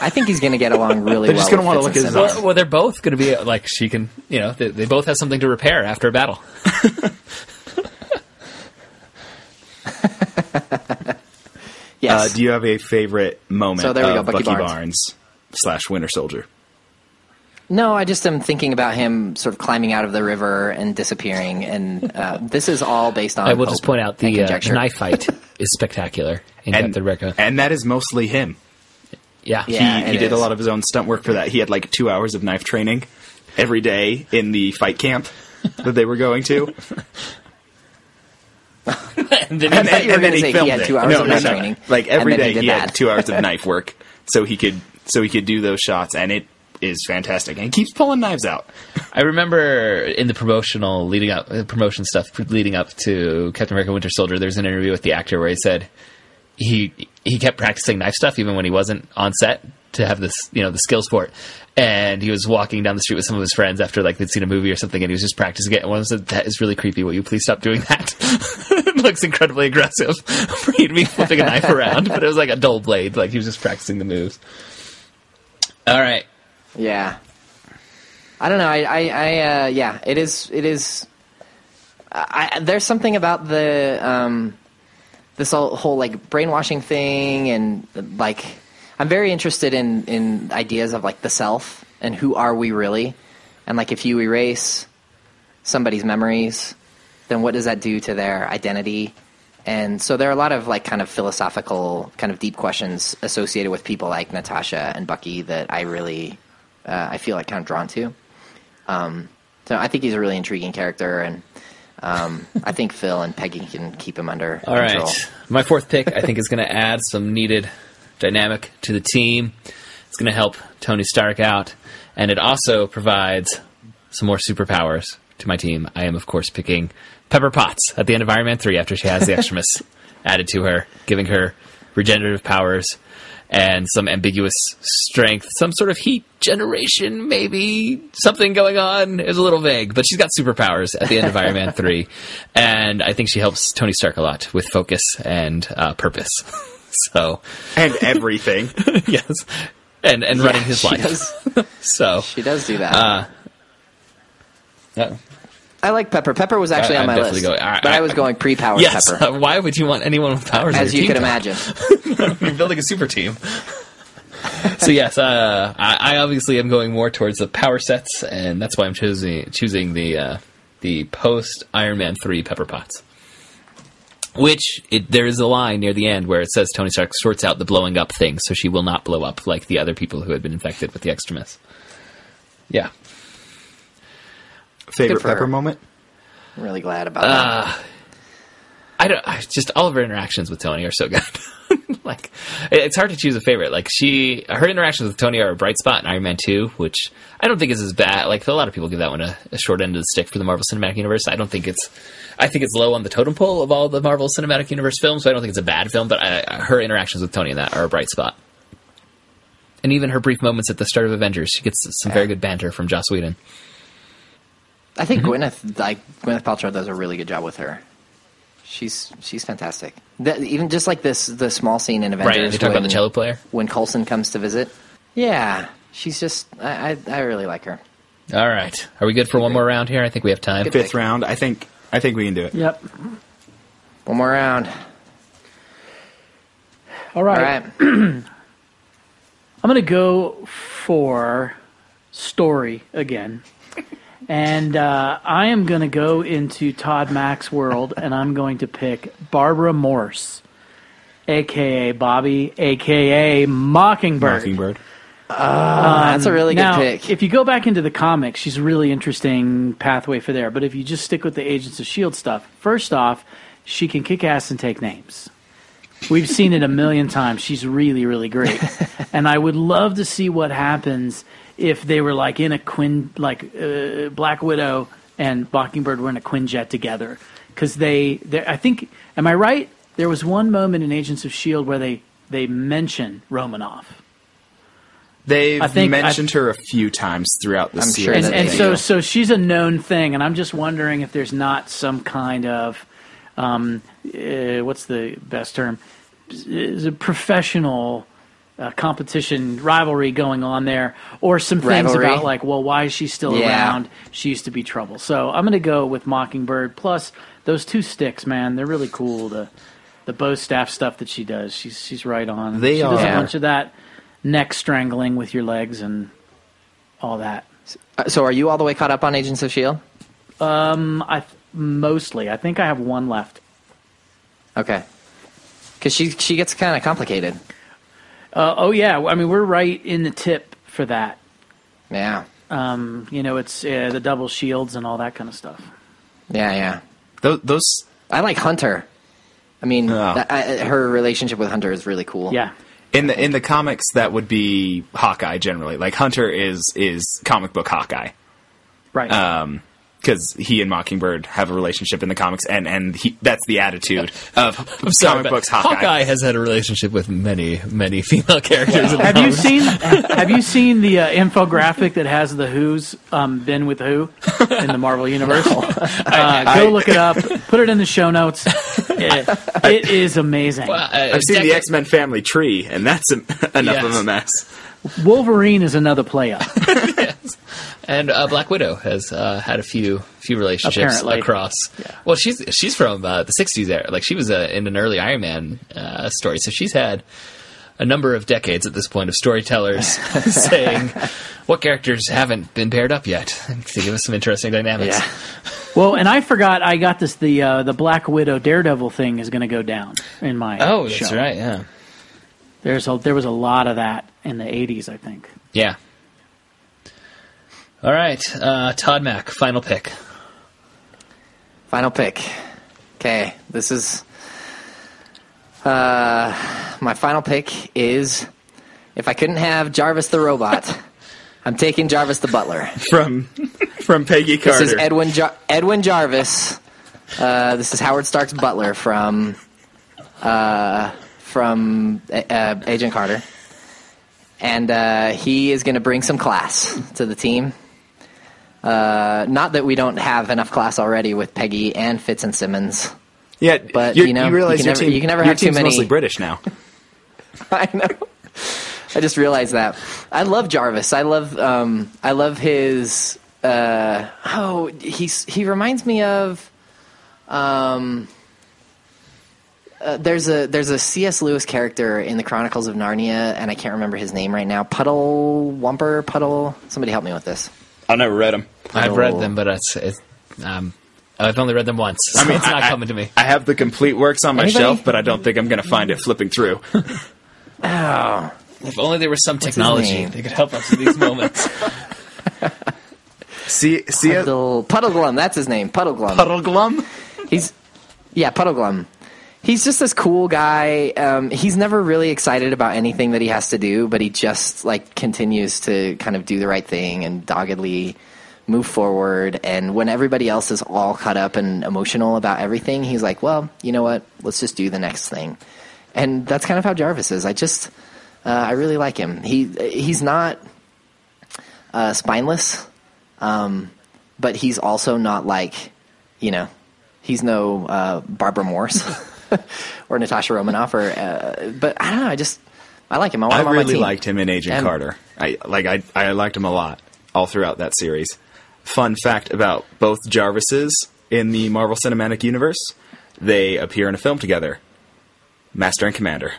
I think he's going to get along really They're well. just gonna wanna look at his Simmons. Well, they're both going to be like she can, you know, they, they both have something to repair after a battle. [laughs] Yes. Uh, do you have a favorite moment So there we go, Bucky Bucky, Barnes. Barnes. slash Winter Soldier? No, I just am thinking about him sort of climbing out of the river and disappearing, and uh, this is all based on. I will just point out the, uh, the knife fight is spectacular in And, Captain America. and that is mostly him. Yeah, Yeah. he it he did a lot of his own stunt work for that. He had like two hours of knife training every day in the fight camp that they were going to. [laughs] and then I thought you were and then he say he filmed had it. two hours No, of no, knife no. training, Like every day he he had two hours of [laughs] knife work, so he could so he could do those shots, and it is fantastic. And he keeps pulling knives out. I remember in the promotional leading up, uh, promotion stuff leading up to Captain America: Winter Soldier. There's an interview with the actor where he said he he kept practicing knife stuff even when he wasn't on set to have this, you know, the skills for it. And he was walking down the street with some of his friends after like they'd seen a movie or something, and he was just practicing it. And one said, "That is really creepy. Will you please stop doing that? [laughs] it looks incredibly aggressive for you to be flipping a knife around." But it was like a dull blade. Like he was just practicing the moves. All right. Yeah. I don't know. I, I, I uh, yeah, it is, it is. I, I- there's something about the um, this whole, like brainwashing thing, and like I'm very interested in in ideas of like the self and who are we really, and like if you erase somebody's memories, then what does that do to their identity? And so there are a lot of like kind of philosophical, kind of deep questions associated with people like Natasha and Bucky that I really, uh, I feel like kind of drawn to. Um, so I think he's a really intriguing character, and um, I think Phil and Peggy can keep him under All control. right. My fourth pick, I think, is going to add some needed dynamic to the team. It's going to help Tony Stark out, and it also provides some more superpowers to my team. I am, of course, picking Pepper Potts at the end of Iron Man 3 after she has the [laughs] extremis added to her, giving her regenerative powers and some ambiguous strength, some sort of heat generation, maybe something going on. It's a little vague, but she's got superpowers at the end of Iron Man [laughs] 3. And I think she helps Tony Stark a lot with focus and uh, purpose. [laughs] so, and everything. [laughs] yes. And, and running his life. does, So, she does do that. uh, uh, I like Pepper. Pepper was actually I- on my list, I- but I, I- was going pre-powered yes. Pepper, uh, why would you want anyone with powers? on as your you could imagine. [laughs] You're building a super team. [laughs] so yes, uh, I, I obviously am going more towards the power sets, and that's why I'm choosing choosing the uh, the post Iron Man three Pepper Potts. Which it, there is a line near the end where it says Tony Stark sorts out the blowing up thing, so she will not blow up like the other people who had been infected with the extremis. Yeah, Favorite Pepper her. moment? I'm really glad about Uh, that. I don't. I just all of her interactions with Tony are so good. [laughs] like, it- it's hard to choose a favorite. Like she, her interactions with Tony are a bright spot in Iron Man Two, which I don't think is as bad. Like a lot of people give that one a, a short end of the stick for the Marvel Cinematic Universe. I don't think it's. I think it's low on the totem pole of all the Marvel Cinematic Universe films. So I don't think it's a bad film. But I, her interactions with Tony in that are a bright spot. And even her brief moments at the start of Avengers, she gets some very good banter from Joss Whedon. I think mm-hmm. Gwyneth, like Gwyneth Paltrow, does a really good job with her. She's she's fantastic. That, even just like this, the small scene in Avengers. Right? And they talk about the cello player. when Coulson comes to visit. Yeah, she's just I I, I really like her. All right, are we good for one more round here? I think we have time. Good Fifth pick. round. I think. I think we can do it. Yep. One more round. All All right. right. [clears throat] I'm going to go for story again. And uh, I am going to go into Todd Mack's world and I'm going to pick Barbara Morse, a.k.a. Bobby, a.k.a. Mockingbird. Mockingbird. That's a really good now, pick. if you go back into the comics, she's a really interesting pathway for there. But if you just stick with the Agents of S.H.I.E.L.D. stuff, first off, she can kick ass and take names. We've seen it a million times. She's really, really great. [laughs] and I would love to see what happens if they were like in a Quinn, like uh, Black Widow and Mockingbird were in a Quinjet together. Because they, they, I think, am I right? There was one moment in Agents of S.H.I.E.L.D. where they, they mention Romanoff. They've I think mentioned her a few times throughout the I'm series. sure and, and so so she's a known thing, and I'm just wondering if there's not some kind of um, uh, what's the best term? Is a professional uh, competition rivalry going on there, or some things Rivalry. about like, well, why is she still Yeah. around? She used to be trouble. So I'm going to go with Mockingbird. Plus those two sticks, man, they're really cool. The the bow staff stuff that she does, she's she's right on. They she does are. a bunch of that neck strangling with your legs and all that. Uh, So are you all the way caught up on Agents of Shield? Um, I mostly, I think I have one left. Okay. Because she she gets kind of complicated. Uh, oh yeah, I mean we're right in the tip for that. Yeah. Um, you know, it's uh, the double shields and all that kind of stuff. Yeah, yeah. Those, those I like Hunter. I mean, Oh. that, I, her relationship with Hunter is really cool. Yeah, in the in the comics that would be Hawkeye generally. Like Hunter is is comic book Hawkeye. right. um, because he and Mockingbird have a relationship in the comics, and and he, that's the attitude of comic books. Hawkeye. has had a relationship with many, many female characters. in the have you seen Have you seen the uh, infographic that has the Who's um, been with who in the Marvel universe? [laughs] Uh, go look it up. Put it in the show notes. [laughs] It, it is amazing. Well, uh, I've seen the X Men family tree, and that's em- [laughs] enough of a mess. Wolverine is another play up. And uh, Black Widow has uh, had a few few relationships Apparently. across. Well, she's she's from uh, the '60s era. Like she was uh, in an early Iron Man uh, story, so she's had a number of decades at this point of storytellers [laughs] saying what characters haven't been paired up yet to give us some interesting dynamics. Yeah. [laughs] Well, and I forgot I got this. The uh, the Black Widow Daredevil thing is going to go down in my. Oh, that's show. right. Yeah. There's a there was a lot of that in the '80s, I think. Yeah. All right, uh, Todd Mack, final pick. Final pick. Okay, this is uh, my final pick is if I couldn't have Jarvis the robot, [laughs] I'm taking Jarvis the butler. From from Peggy Carter. This is Edwin Jar- Edwin Jarvis. Uh, this is Howard Stark's butler from uh, from uh, Agent Carter, and uh, he is going to bring some class to the team. Uh, not that we don't have enough class already with Peggy and Fitz and Simmons. yeah, but, you know, realize you can your never- team, you can never have too many- mostly British now. [laughs] [laughs] I know. I just realized that. I love Jarvis. I love um, I love his uh, oh he's he reminds me of um, uh, there's a there's a C.S. Lewis character in the Chronicles of Narnia and I can't remember his name right now. Puddle Wumper Puddle. Somebody help me with this. I never read them. I've read Oh. them, but it's, it's um, I've only read them once. So I mean, it's not I- coming to me. I have the complete works on my Anybody? shelf, but I don't think I'm going to find it flipping through. [laughs] Oh, If only there was some technology name? that could help us in these moments. [laughs] See, see, a Puddle Puddleglum. That's his name. Puddleglum. puddle glum. He's yeah, Puddleglum. He's just this cool guy. Um, he's never really excited about anything that he has to do, but he just like continues to kind of do the right thing and doggedly move forward. And when everybody else is all caught up and emotional about everything, he's like, "Well, you know what? Let's just do the next thing." And that's kind of how Jarvis is. I just, uh, I really like him. He he's not uh, spineless, um, but he's also not like, you know, he's no uh, Barbara Morse [laughs] [laughs] or Natasha Romanoff or, uh, but I don't know. I just I like him. I want I him on my really team. liked him in Agent And- Carter. I like I I liked him a lot all throughout that series. Fun fact about both Jarvises in the Marvel Cinematic Universe: they appear in a film together, Master and Commander.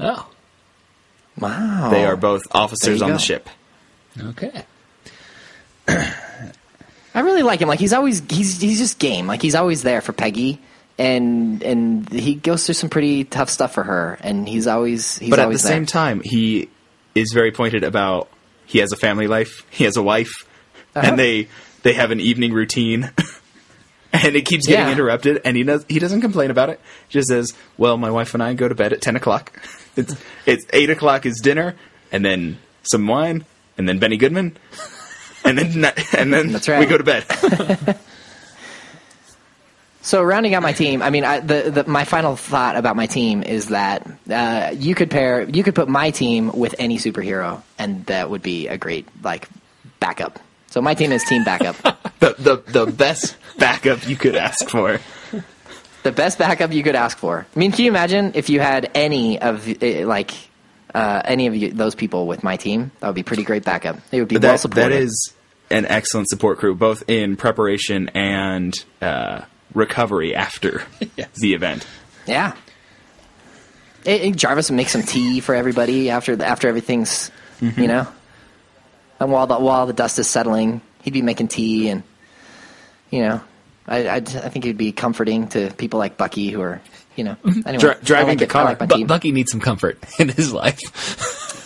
oh, Wow, They are both officers on go. the ship. okay. [clears throat] I really like him. Like he's always he's he's just game. Like he's always there for Peggy. And and he goes through some pretty tough stuff for her, and he's always he's but at the always there. same time, he is very pointed about he has a family life, he has a wife, Uh-huh. and they they have an evening routine. [laughs] And it keeps getting Yeah. interrupted, and he does. He doesn't complain about it. He just says, "Well, my wife and I go to bed at ten o'clock. [laughs] It's it's eight o'clock is dinner, and then some wine, and then Benny Goodman, and then and then right. we go to bed." [laughs] So rounding out my team, I mean, I, the, the my final thought about my team is that uh, you could pair, you could put my team with any superhero, and that would be a great like backup. So my team is team backup, [laughs] the the the best backup you could ask for. the best backup you could ask for. I mean, can you imagine if you had any of uh, like uh, any of you, those people with my team, that would be pretty great backup. They would be But well that, supported. that is an excellent support crew, both in preparation and uh, recovery after [laughs] the event. Yeah. Eh, eh, Jarvis would make some tea for everybody after the, after everything's, Mm-hmm. you know, and while the while the dust is settling, he'd be making tea, and you know, I I'd, I think it'd be comforting to people like Bucky who are, you know, anyway, Dri- driving like the it. Car. like team. Bucky needs some comfort [laughs] in his life.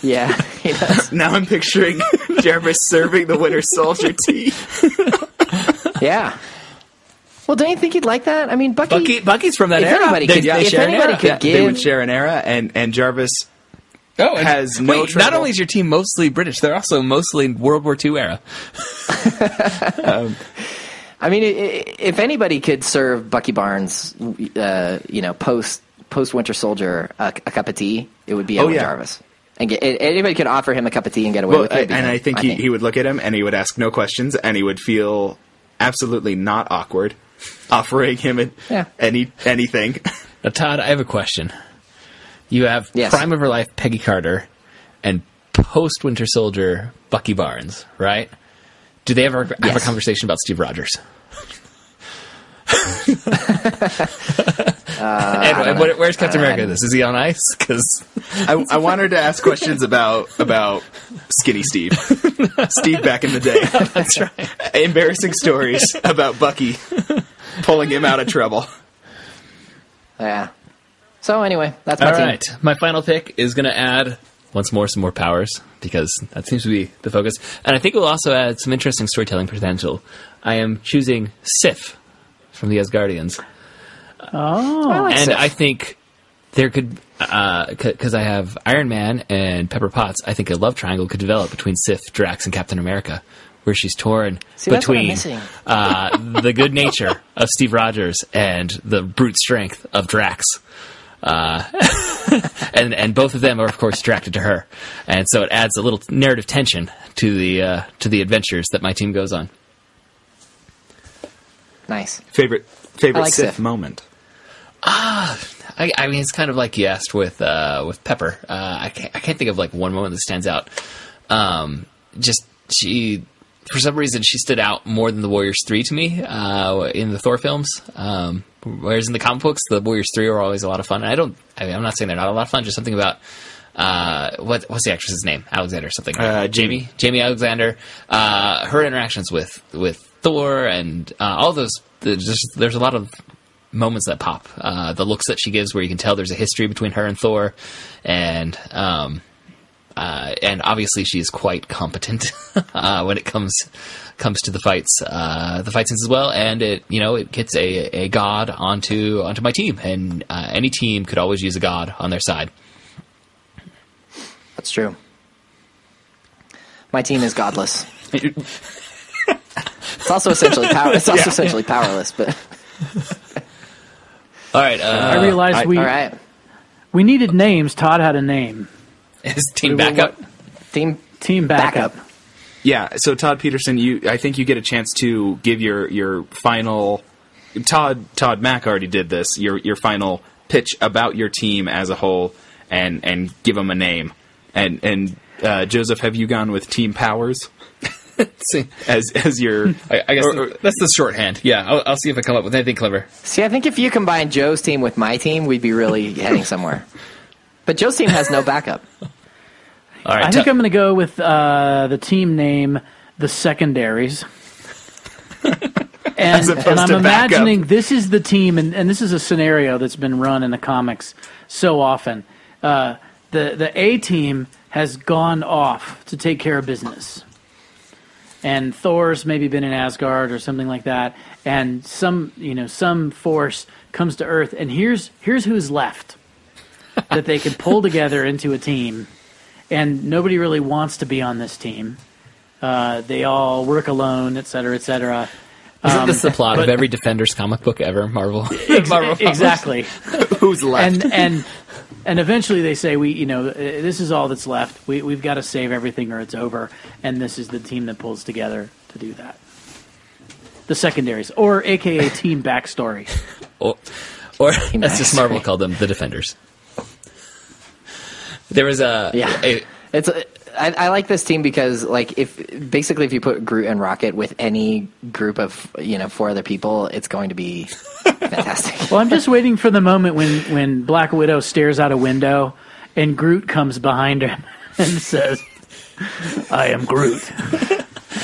yeah, [laughs] he does. Now I'm picturing Jarvis serving the Winter Soldier tea. Yeah. Well, don't you think he'd like that? I mean, Bucky. Bucky, Bucky's from that If era. anybody They- could- they if share an anybody era. could Yeah, give- they would share an era, and and Jarvis Oh, and has no wait, not only is your team mostly British, they're also mostly World War II era. [laughs] I mean, i- i- if anybody could serve Bucky Barnes, uh, you know, post post Winter Soldier a, a cup of tea, it would be Oh, yeah. Jarvis. And get, anybody could offer him a cup of tea and get away Well, with it. and him, I think he, he would look at him and he would ask no questions and he would feel absolutely not awkward offering him a, Yeah. any anything. [laughs] Now, Todd, I have a question. You have Yes. prime of her life Peggy Carter and post Winter Soldier Bucky Barnes, right? Do they ever have a conversation about Steve Rogers? [laughs] and, and what- where's Captain uh, America? This is he on ice? Because I, I want her to ask questions about about Skinny Steve, Steve back in the day. [laughs] that's right. Embarrassing stories about Bucky pulling him out of trouble. Yeah. So anyway, that's my All team. right, my final pick is going to add once more some more powers because that seems to be the focus, and I think it will also add some interesting storytelling potential. I am choosing Sif from the Asgardians. Oh, I like and Sif. I think there could, because I have Iron Man and Pepper Potts, I think a love triangle could develop between Sif, Drax, and Captain America, where she's torn See, that's what I'm between uh, the good nature [laughs] of Steve Rogers and the brute strength of Drax. Uh, [laughs] and and both of them are of course attracted to her, and so it adds a little narrative tension to the uh, to the adventures that my team goes on. Nice. Favorite favorite like Sith Sif. moment. I, I mean, it's kind of like you asked with uh, with Pepper. Uh, I can't I can't think of like one moment that stands out. Um, just she, for some reason, she stood out more than the Warriors three to me uh, in the Thor films. Um, whereas in the comic books, the Warriors three are always a lot of fun. And I don't. I mean, I'm not saying they're not a lot of fun. Just something about. Uh, what what's the actress's name? Alexander something. Uh, Jaimie Jaimie Alexander. Uh, her interactions with with Thor and uh, all those. There's just there's a lot of moments that pop. Uh, the looks that she gives, where you can tell there's a history between her and Thor, and um, uh, and obviously she is quite competent [laughs] uh, when it comes comes to the fights, uh, the fight scenes as well. And it you know it gets a, a god onto onto my team, and uh, any team could always use a god on their side. That's true. My team is godless. [laughs] It's also essentially power. It's also essentially powerless. But [laughs] All right, I uh, realized I- we all right, we needed names. Todd had a name. his team What- backup. team Team backup. backup. Yeah, so Todd Petersen, you I think you get a chance to give your your final Todd Todd Mack already did this. Your your final pitch about your team as a whole and and give them a name. And and uh, Joseph, have you gone with Team Powers [laughs] See, as as your I, I guess or- or- that's the shorthand. Yeah, I'll, I'll see if I come up with anything clever. See, I think if you combine Joe's team with my team, we'd be really [laughs] heading somewhere. But Joe's team has no backup. All right, I think I'm going to go with uh, the team name, the Secondaries. [laughs] and, opposed and I'm to backup. imagining this is the team, and, and this is a scenario that's been run in the comics so often. Uh, the the A team has gone off to take care of business, and Thor's maybe been in Asgard or something like that, and some you know some force comes to Earth, and here's here's who's left [laughs] that they can pull together into a team and nobody really wants to be on this team. Uh, they all work alone, et cetera, et cetera. Isn't Um, this the plot of but- every Defenders comic book ever? Marvel. [laughs] Marvel comics. exactly. [laughs] who's left? and and and eventually they say we, you know, uh, this is all that's left. We we've got to save everything or it's over. And this is the team that pulls together to do that. The secondaries, or AKA [laughs] team backstory. Or, or that's just. Marvel called them the Defenders. The There was a, Yeah. a It's a, I, I like this team because like if basically if you put Groot and Rocket with any group of you know four other people, it's going to be fantastic. Well, I'm just waiting for the moment when, when Black Widow stares out a window and Groot comes behind him [laughs] and says, I am Groot.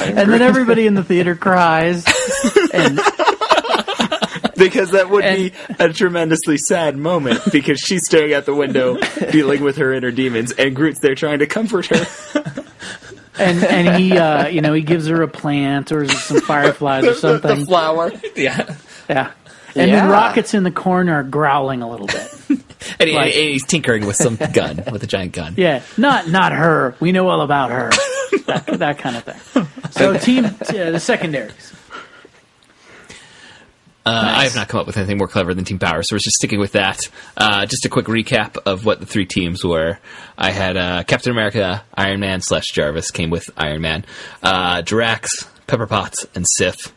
and then everybody in the theater cries. And [laughs] because that would And- be a tremendously sad moment because she's staring out the window dealing with her inner demons and Groot's there trying to comfort her. and, and he, uh, you know, he gives her a plant or some [laughs] fireflies or something. the flower. yeah. Yeah. And Yeah. then Rocket's in the corner growling a little bit. [laughs] And, he- Like- and he's tinkering with some [laughs] gun, with a giant gun. Yeah, not not her. We know all about her. [laughs] That, that kind of thing. So team, uh, the secondaries. Uh, I have not come up with anything more clever than Team Power, so we're just sticking with that. Uh, just a quick recap of what the three teams were. I had uh, Captain America, Iron Man slash Jarvis came with Iron Man, uh, Drax, Pepper Potts, and Sif.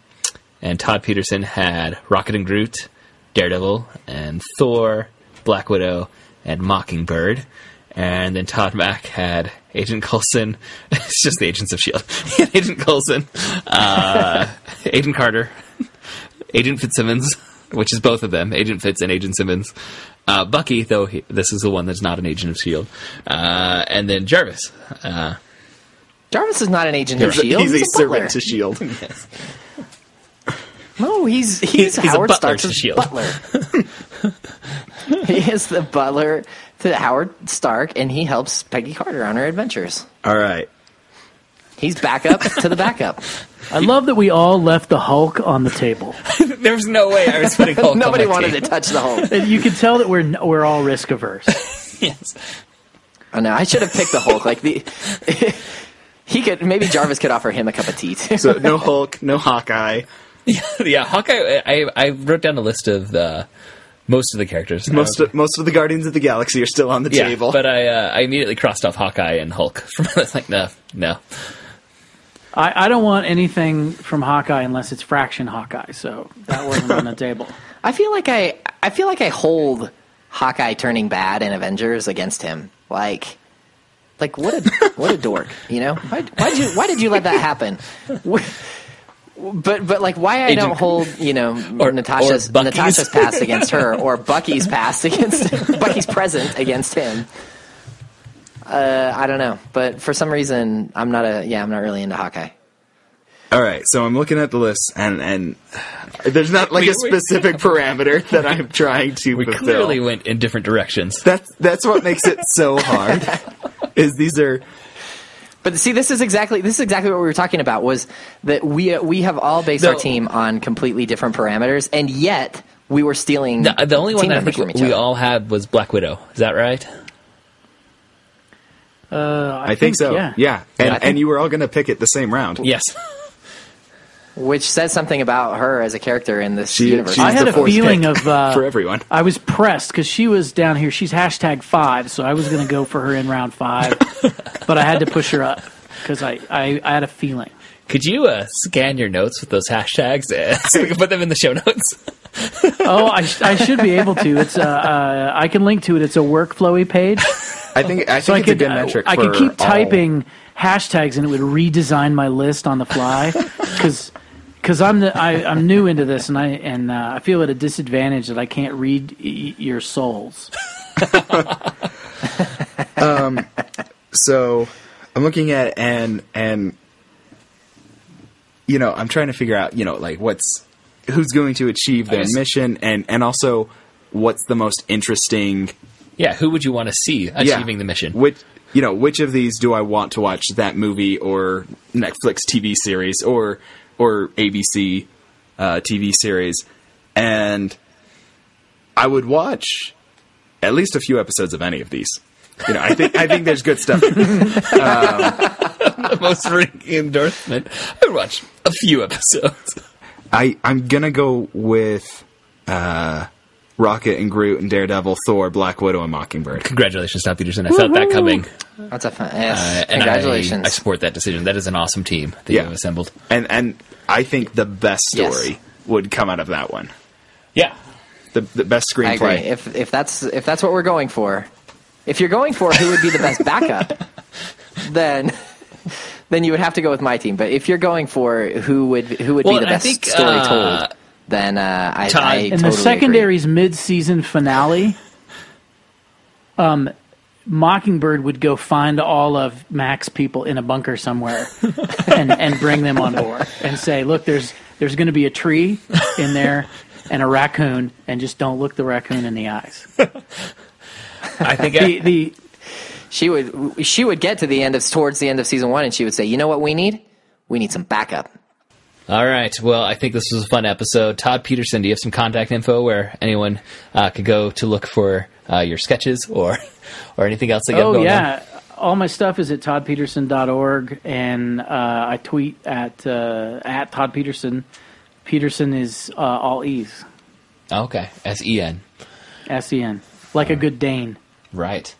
And Todd Petersen had Rocket and Groot, Daredevil, and Thor, Black Widow, and Mockingbird. And then Todd Mack had Agent Coulson. [laughs] it's just the Agents of S.H.I.E.L.D. [laughs] Agent Coulson, uh, Agent Carter, Agent Fitzsimmons, [laughs] which is both of them, Agent Fitz and Agent Simmons. Uh, Bucky, though he, this is the one that's not an agent of S.H.I.E.L.D. Uh, and then Jarvis. Uh, Jarvis is not an agent of He's, Shield. he's a butler. servant to Shield. No, he's [laughs] he's, He's Howard butler Stark's to S.H.I.E.L.D.. butler. he is the butler to Howard Stark, and he helps Peggy Carter on her adventures. All right. He's backup to the backup. I love that we all left the Hulk on the table. [laughs] there was no way I was putting Hulk on Nobody my wanted team. to touch the Hulk. And you can tell that we're we're all risk averse. [laughs] Yes. Oh no, I should have picked the Hulk. Like the he could maybe Jarvis could offer him a cup of tea too. So no Hulk, no Hawkeye. [laughs] yeah, Hawkeye. I, I wrote down a list of the most of the characters. Most of, most of the Guardians of the Galaxy are still on the yeah, table. but I uh, I immediately crossed off Hawkeye and Hulk. From [laughs] I was like, no, no. I, I don't want anything from Hawkeye unless it's Fraction Hawkeye. So that wasn't on the [laughs] table. I feel like I I feel like I hold Hawkeye turning bad in Avengers against him. Like like what a what a dork, you know? Why why did you why did you let that happen? But but like why I Agent- don't hold you know [laughs] Or- Natasha's or Natasha's past against her or [laughs] Bucky's past against [laughs] Bucky's present against him. Uh, I don't know, but for some reason I'm not a yeah I'm not really into Hawkeye. All right, so I'm looking at the list, and and [sighs] there's not like We- a we- specific parameter that I'm trying to We fulfill. clearly went in different directions. That's that's what makes it so hard. is these are But see, this is exactly this is exactly what we were talking about. Was that we we have all based our team on completely different parameters, and yet we were stealing. The, the only one that I think we other. all had was Black Widow. Is that right? Uh, I, I, think, so. Yeah. Yeah, and Yeah, think- and you were all going to pick it the same round. Yes. Which says something about her as a character in this She- universe. I had a feeling pick of uh, for everyone. I was pressed because she was down here. She's hashtag five, so I was going to go for her in round five, [laughs] but I had to push her up because I, I, I had a feeling. Could you uh, scan your notes with those hashtags uh, [laughs] so we can put them in the show notes? [laughs] Oh, I, sh- I should be able to. It's uh, uh, I can link to it. It's a workflowy page, I think I think so I could a good uh, metric. I for could keep all- typing hashtags and it would redesign my list on the fly because. Because I'm the, I, I'm new into this and I and uh, I feel at a disadvantage that I can't read y- your souls. [laughs] So I'm looking at and and you know I'm trying to figure out you know like what's who's going to achieve their just- mission and and also what's the most interesting Yeah, who would you want to see yeah, achieving the mission? Which you know which of these do I want to watch that movie or Netflix TV series or or ABC uh, TV series and I would watch at least a few episodes of any of these. You know, I think I think there's good stuff. [laughs] the most ringing endorsement. I would watch a few episodes. I I'm gonna go with uh, Rocket and Groot and Daredevil, Thor, Black Widow, and Mockingbird. Congratulations, Todd Petersen. I felt that coming. That's a fun. Yes, Uh, and congratulations. I, I support that decision. That is an awesome team that Yeah. you have assembled. And and I think the best Yes. story would come out of that one. Yeah. The the best I agree. screenplay. If if that's if that's what we're going for, if you're going for who would be the best backup, [laughs] then then you would have to go with my team. But if you're going for who would who would Well, be the best think, story uh, told, then uh, I, Todd- I In in totally the agree. secondary's mid-season finale, um, Mockingbird would go find all of Mac's people in a bunker somewhere [laughs] and, and bring them on board and say, "Look, there's there's going to be a tree in there and a raccoon, and just don't look the raccoon in the eyes." I think The, the she would she would get to the end of towards the end of season one, and she would say, "You know what we need? We need some backup." All right. Well, I think this was a fun episode. Todd Petersen, do you have some contact info where anyone uh, could go to look for uh, your sketches or [laughs] or anything else that you have oh going yeah, all my stuff is at toddpeterson.org, and uh, I tweet at uh, at Todd Petersen. Petersen is uh, all E's, on? Okay. S E N. S E N, like a good Dane. Right.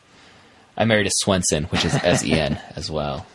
I married a Swensen, which is S E N [laughs] as well.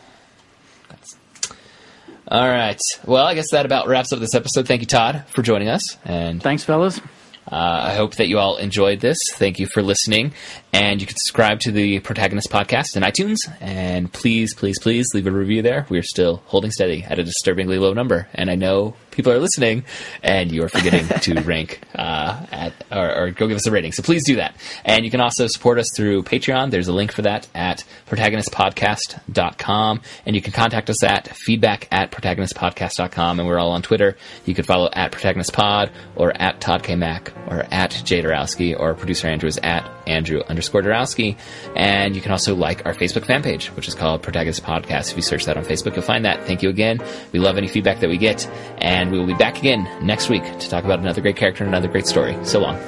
All right. Well, I guess that about wraps up this episode. Thank you, Todd, for joining us. And Thanks, fellas. Uh, I hope that you all enjoyed this. Thank you for listening. And you can subscribe to the Protagonist Podcast in iTunes. And please, please, please leave a review there. We're still holding steady at a disturbingly low number. And I know people are listening and you are forgetting to [laughs] rank uh, at or, or go give us a rating. So please do that. And you can also support us through Patreon. There's a link for that at protagonistpodcast.com. And you can contact us at feedback at protagonistpodcast.com. And we're all on Twitter. You can follow at protagonistpod or at Todd K. Mack or at Jay Dorowski or producer Andrew is at Andrew underscore Dorowski. And you can also like our Facebook fan page, which is called Protagonist Podcast. If you search that on Facebook, you'll find that. Thank you again. We love any feedback that we get. And we will be back again next week to talk about another great character and another great story. So long.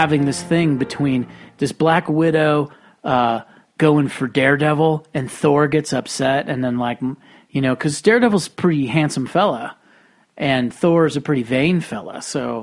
having this thing between this Black Widow uh, going for Daredevil and Thor gets upset, and then like you know, because Daredevil's a pretty handsome fella, and Thor's a pretty vain fella, so